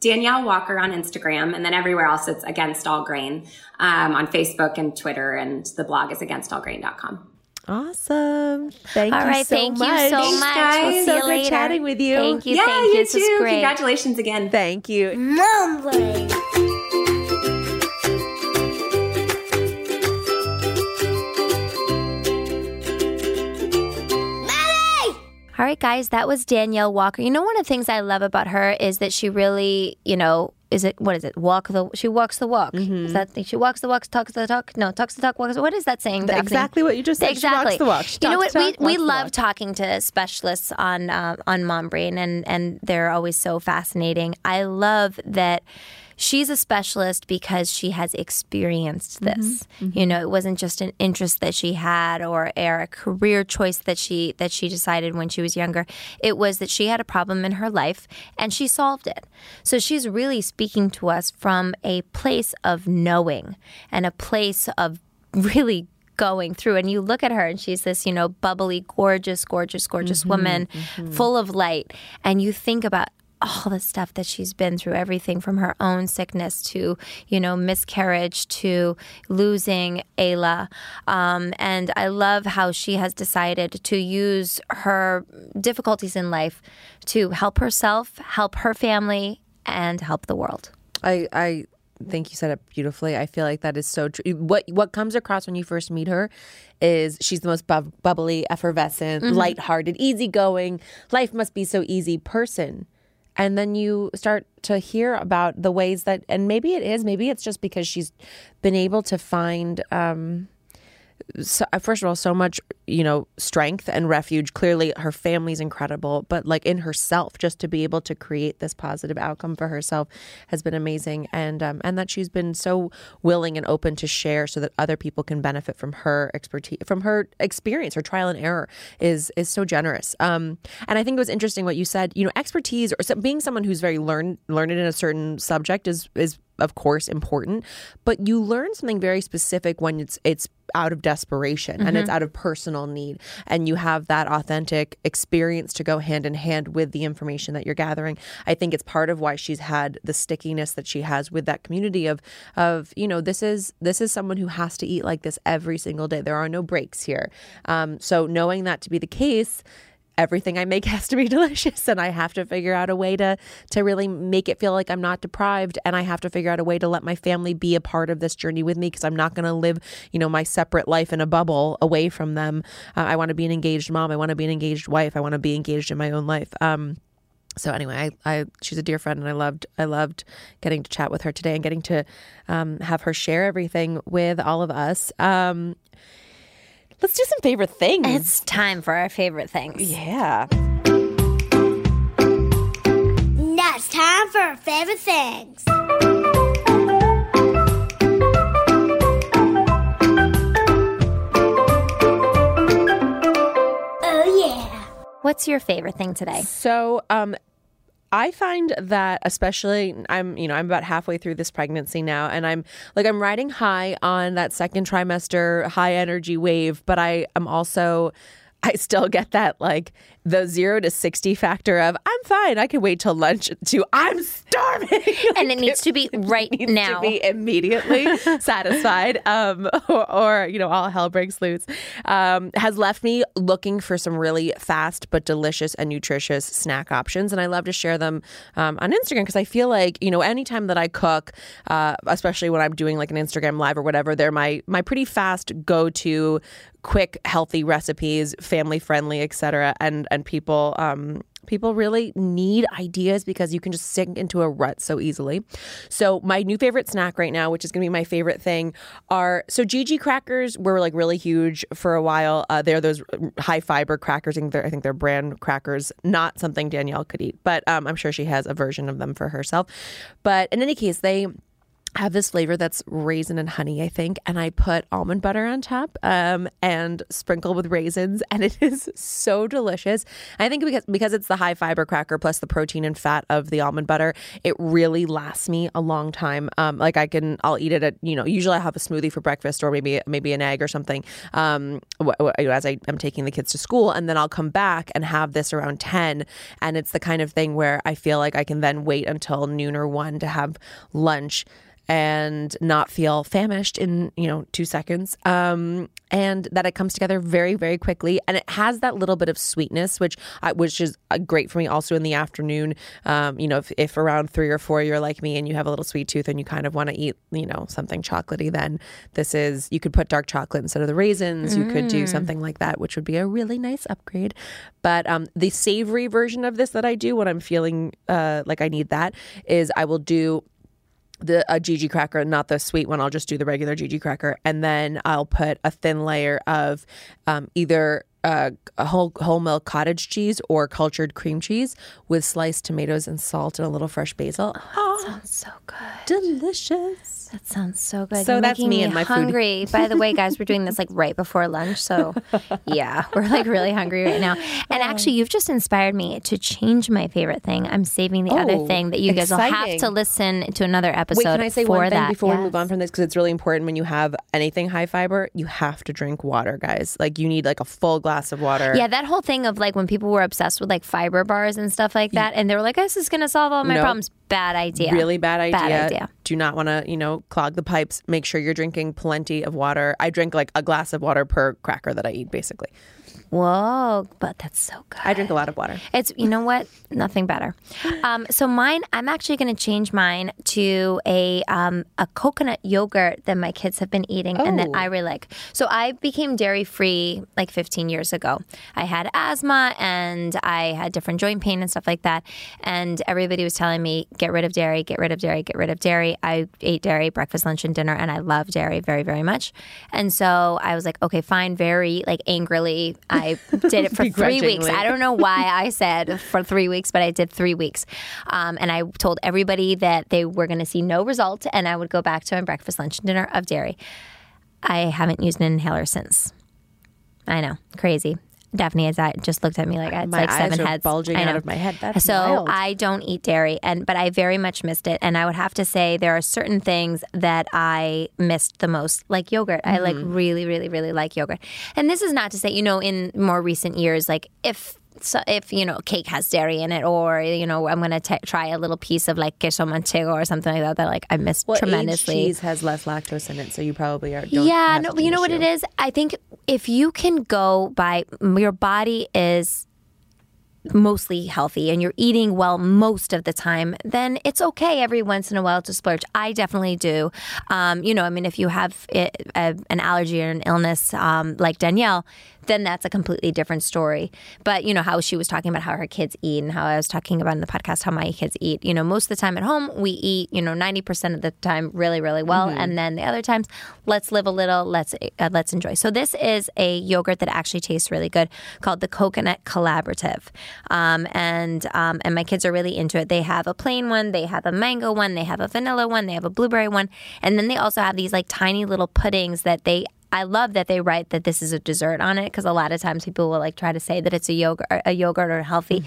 Danielle Walker on Instagram, and then everywhere else it's Against All Grain um, on Facebook and Twitter, and the blog is againstallgrain.com. Awesome. Thank All you right, so thank much. you so much. Guys. We'll see so you later. chatting with you. Thank you. Yeah, thank you. you too. Congratulations again. Thank you. Mumbling. All right, guys, that was Danielle Walker. You know, one of the things I love about her is that she really, you know, is it what is it? Walk the she walks the walk. Mm-hmm. Is that? She walks the walk, talks the talk. No, talks the talk, walks. What is that saying? The, exactly what you just said. Exactly. She walks the walk. She you know what? We we love talking to specialists on uh, on mom brain, and and they're always so fascinating. I love that she's a specialist because she has experienced mm-hmm. this. Mm-hmm. You know, it wasn't just an interest that she had or, or a career choice that she that she decided when she was younger. It was that she had a problem in her life and she solved it. So she's really speaking to us from a place of knowing and a place of really going through. And you look at her and she's this, you know, bubbly, gorgeous, gorgeous, gorgeous mm-hmm, woman, mm-hmm. full of light. And you think about all the stuff that she's been through everything from her own sickness to you know miscarriage to losing ayla um, and i love how she has decided to use her difficulties in life to help herself help her family and help the world i i think you said it beautifully. I feel like that is so true. What what comes across when you first meet her is she's the most bu- bubbly, effervescent, mm-hmm. lighthearted, easygoing, life must be so easy person. And then you start to hear about the ways that, and maybe it is, maybe it's just because she's been able to find um, so, uh, first of all, so much, you know, strength and refuge. Clearly, her family's incredible, but like in herself, just to be able to create this positive outcome for herself has been amazing, and um, and that she's been so willing and open to share, so that other people can benefit from her expertise, from her experience, her trial and error is is so generous. Um, and I think it was interesting what you said. You know, expertise or being someone who's very learned learned in a certain subject is is of course important, but you learn something very specific when it's it's out of desperation mm-hmm. and it's mm-hmm. out of personal need and you have that authentic experience to go hand in hand with the information that you're gathering. I think it's part of why she's had the stickiness that she has with that community of of you know this is this is someone who has to eat like this every single day. There are no breaks here. Um, so knowing that to be the case everything I make has to be delicious and I have to figure out a way to to really make it feel like I'm not deprived and I have to figure out a way to let my family be a part of this journey with me because I'm not going to live, you know, my separate life in a bubble away from them. Uh, I want to be an engaged mom, I want to be an engaged wife, I want to be engaged in my own life. Um so anyway, I, I she's a dear friend, and I loved I loved getting to chat with her today and getting to um, have her share everything with all of us. Um, Let's do some favorite things. It's time for our favorite things. Yeah. Now it's time for our favorite things. Oh yeah. What's your favorite thing today? So, um, I find that especially I'm you know I'm about halfway through this pregnancy now and I'm like I'm riding high on that second trimester high energy wave but I am also I still get that like the zero to 60 factor of I'm fine, I can wait till lunch to I'm starving. like, and it needs to be right now. To be immediately satisfied um, or, or, you know, all hell breaks loose um, has left me looking for some really fast but delicious and nutritious snack options. And I love to share them um, on Instagram because I feel like, you know, anytime that I cook, uh, especially when I'm doing like an Instagram live or whatever, they're my, my pretty fast go to quick, healthy recipes, family friendly, etc. And and people um, people really need ideas because you can just sink into a rut so easily. So my new favorite snack right now, which is going to be my favorite thing, are so GG crackers were like really huge for a while. Uh, they're those high fiber crackers. I think, they're, I think they're brand crackers, not something Danielle could eat, but um, I'm sure she has a version of them for herself. But in any case, they have this flavor that's raisin and honey, I think, and I put almond butter on top um, and sprinkle with raisins, and it is so delicious. I think because because it's the high fiber cracker plus the protein and fat of the almond butter, it really lasts me a long time. Um, like I can, I'll eat it at you know. Usually I have a smoothie for breakfast or maybe maybe an egg or something um, as I am taking the kids to school, and then I'll come back and have this around ten, and it's the kind of thing where I feel like I can then wait until noon or one to have lunch and not feel famished in you know two seconds um, and that it comes together very very quickly and it has that little bit of sweetness which I, which is uh, great for me also in the afternoon um, you know if, if around three or four you're like me and you have a little sweet tooth and you kind of want to eat you know something chocolatey then this is you could put dark chocolate instead of the raisins mm. you could do mm. something like that which would be a really nice upgrade but um, the savory version of this that i do when i'm feeling uh, like i need that is i will do the a GG cracker, not the sweet one. I'll just do the regular GG cracker, and then I'll put a thin layer of um, either uh, whole whole milk cottage cheese or cultured cream cheese with sliced tomatoes and salt and a little fresh basil. Oh, sounds so good. Delicious. That sounds so good. So You're that's making me and my food. hungry. By the way, guys, we're doing this like right before lunch, so yeah, we're like really hungry right now. And oh. actually, you've just inspired me to change my favorite thing. I'm saving the other Oh, thing that you guys will have to listen to another episode. Wait, can I say for one thing that. before we move on from this? Because it's really important when you have anything high fiber, you have to drink water, guys. Like you need like a full glass of water. Yeah, that whole thing of like when people were obsessed with like fiber bars and stuff like that, and they were like, "This is going to solve all my No. problems." Bad idea. Really bad idea. Bad idea. Do not want to, you know, clog the pipes. Make sure you're drinking plenty of water. I drink like a glass of water per cracker that I eat, basically. Whoa, but that's so good. I drink a lot of water. It's you know what, nothing better. Um, so mine, I'm actually going to change mine to a um, a coconut yogurt that my kids have been eating and that Oh. I really like. So I became dairy free like 15 years ago. I had asthma and I had different joint pain and stuff like that. And everybody was telling me get rid of dairy, get rid of dairy, get rid of dairy. I ate dairy breakfast, lunch, and dinner, and I love dairy very, very much. And so I was like, okay, fine. Very like angrily, I did it for three weeks. I don't know why I said for three weeks, but I did three weeks. Um, and I told everybody that they were going to see no result, and I would go back to my breakfast, lunch, and dinner of dairy. I haven't used an inhaler since. I know, crazy. Daphne has that just looked at me like it's My like eyes seven are heads. bulging out of my head. That's so wild. I don't eat dairy, and but I very much missed it. And I would have to say there are certain things that I missed the most, like yogurt. I like Mm-hmm. really, really, really like yogurt. And this is not to say, you know, in more recent years, like if. So if you know cake has dairy in it, or you know I'm gonna t- try a little piece of like queso manchego or something like that that like I missed Well, tremendously. cheese has less lactose in it, so you probably are. Don't Yeah, no, you know what it is? I think if you can go by your body is mostly healthy and you're eating well most of the time, then it's okay every once in a while to splurge. I definitely do. Um, you know, I mean, if you have i a, an allergy or an illness um, like Danielle, then that's a completely different story. But you know how she was talking about how her kids eat, and how I was talking about in the podcast how my kids eat. You know, most of the time at home we eat. You know, ninety percent of the time really, really well, and then the other times let's live a little, let's uh, let's enjoy. So this is a yogurt that actually tastes really good, called the Coconut Collaborative, um, and um, and my kids are really into it. They have a plain one, they have a mango one, they have a vanilla one, they have a blueberry one, and then they also have these like tiny little puddings that they I love that they write that this is a dessert on it because a lot of times people will like try to say that it's a yogurt, a yogurt or healthy,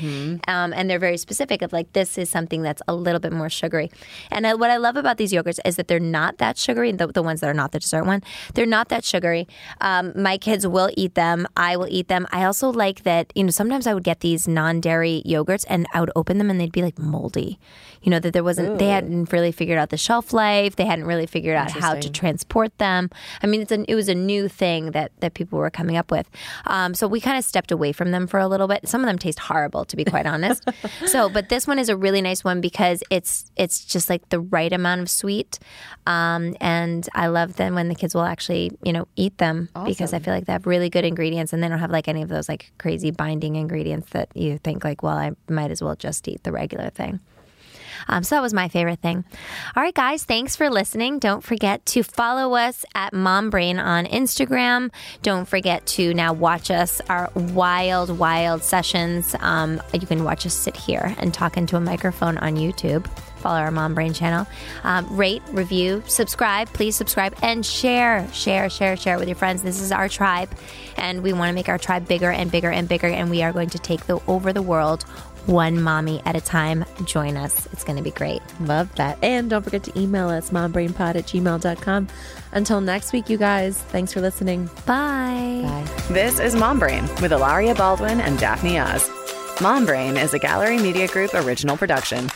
um, and they're very specific of like this is something that's a little bit more sugary. And I, what I love about these yogurts is that they're not that sugary. The, the ones that are not the dessert one, they're not that sugary. Um, my kids will eat them. I will eat them. I also like that you know sometimes I would get these non-dairy yogurts and I would open them and they'd be like moldy. You know that there wasn't they hadn't really figured out the shelf life. They hadn't really figured out how to transport them. I mean, it's an, it was a new thing that, that people were coming up with. Um, so we kind of stepped away from them for a little bit. Some of them taste horrible, to be quite honest. so, but this one is a really nice one because it's it's just like the right amount of sweet, um, and I love them when the kids will actually you know eat them because I feel like they have really good ingredients and they don't have like any of those like crazy binding ingredients that you think like, well, I might as well just eat the regular thing. Um, so that was my favorite thing. All right, guys, thanks for listening. Don't forget to follow us at Mom Brain on Instagram. Don't forget to now watch us, our wild, wild sessions. Um, you can watch us sit here and talk into a microphone on YouTube. Follow our Mom Brain channel. Um, rate, review, subscribe. Please subscribe and share, share, share, share with your friends. This is our tribe, and we want to make our tribe bigger and bigger and bigger. And we are going to take the over the world one mommy at a time. Join us. It's going to be great. Love that. And don't forget to email us, mombrainpod at gmail.com. Until next week, you guys, thanks for listening. Bye. Bye. This is Mom Brain with Hilaria Baldwin and Daphne Oz. Mom Brain is a Gallery Media Group original production.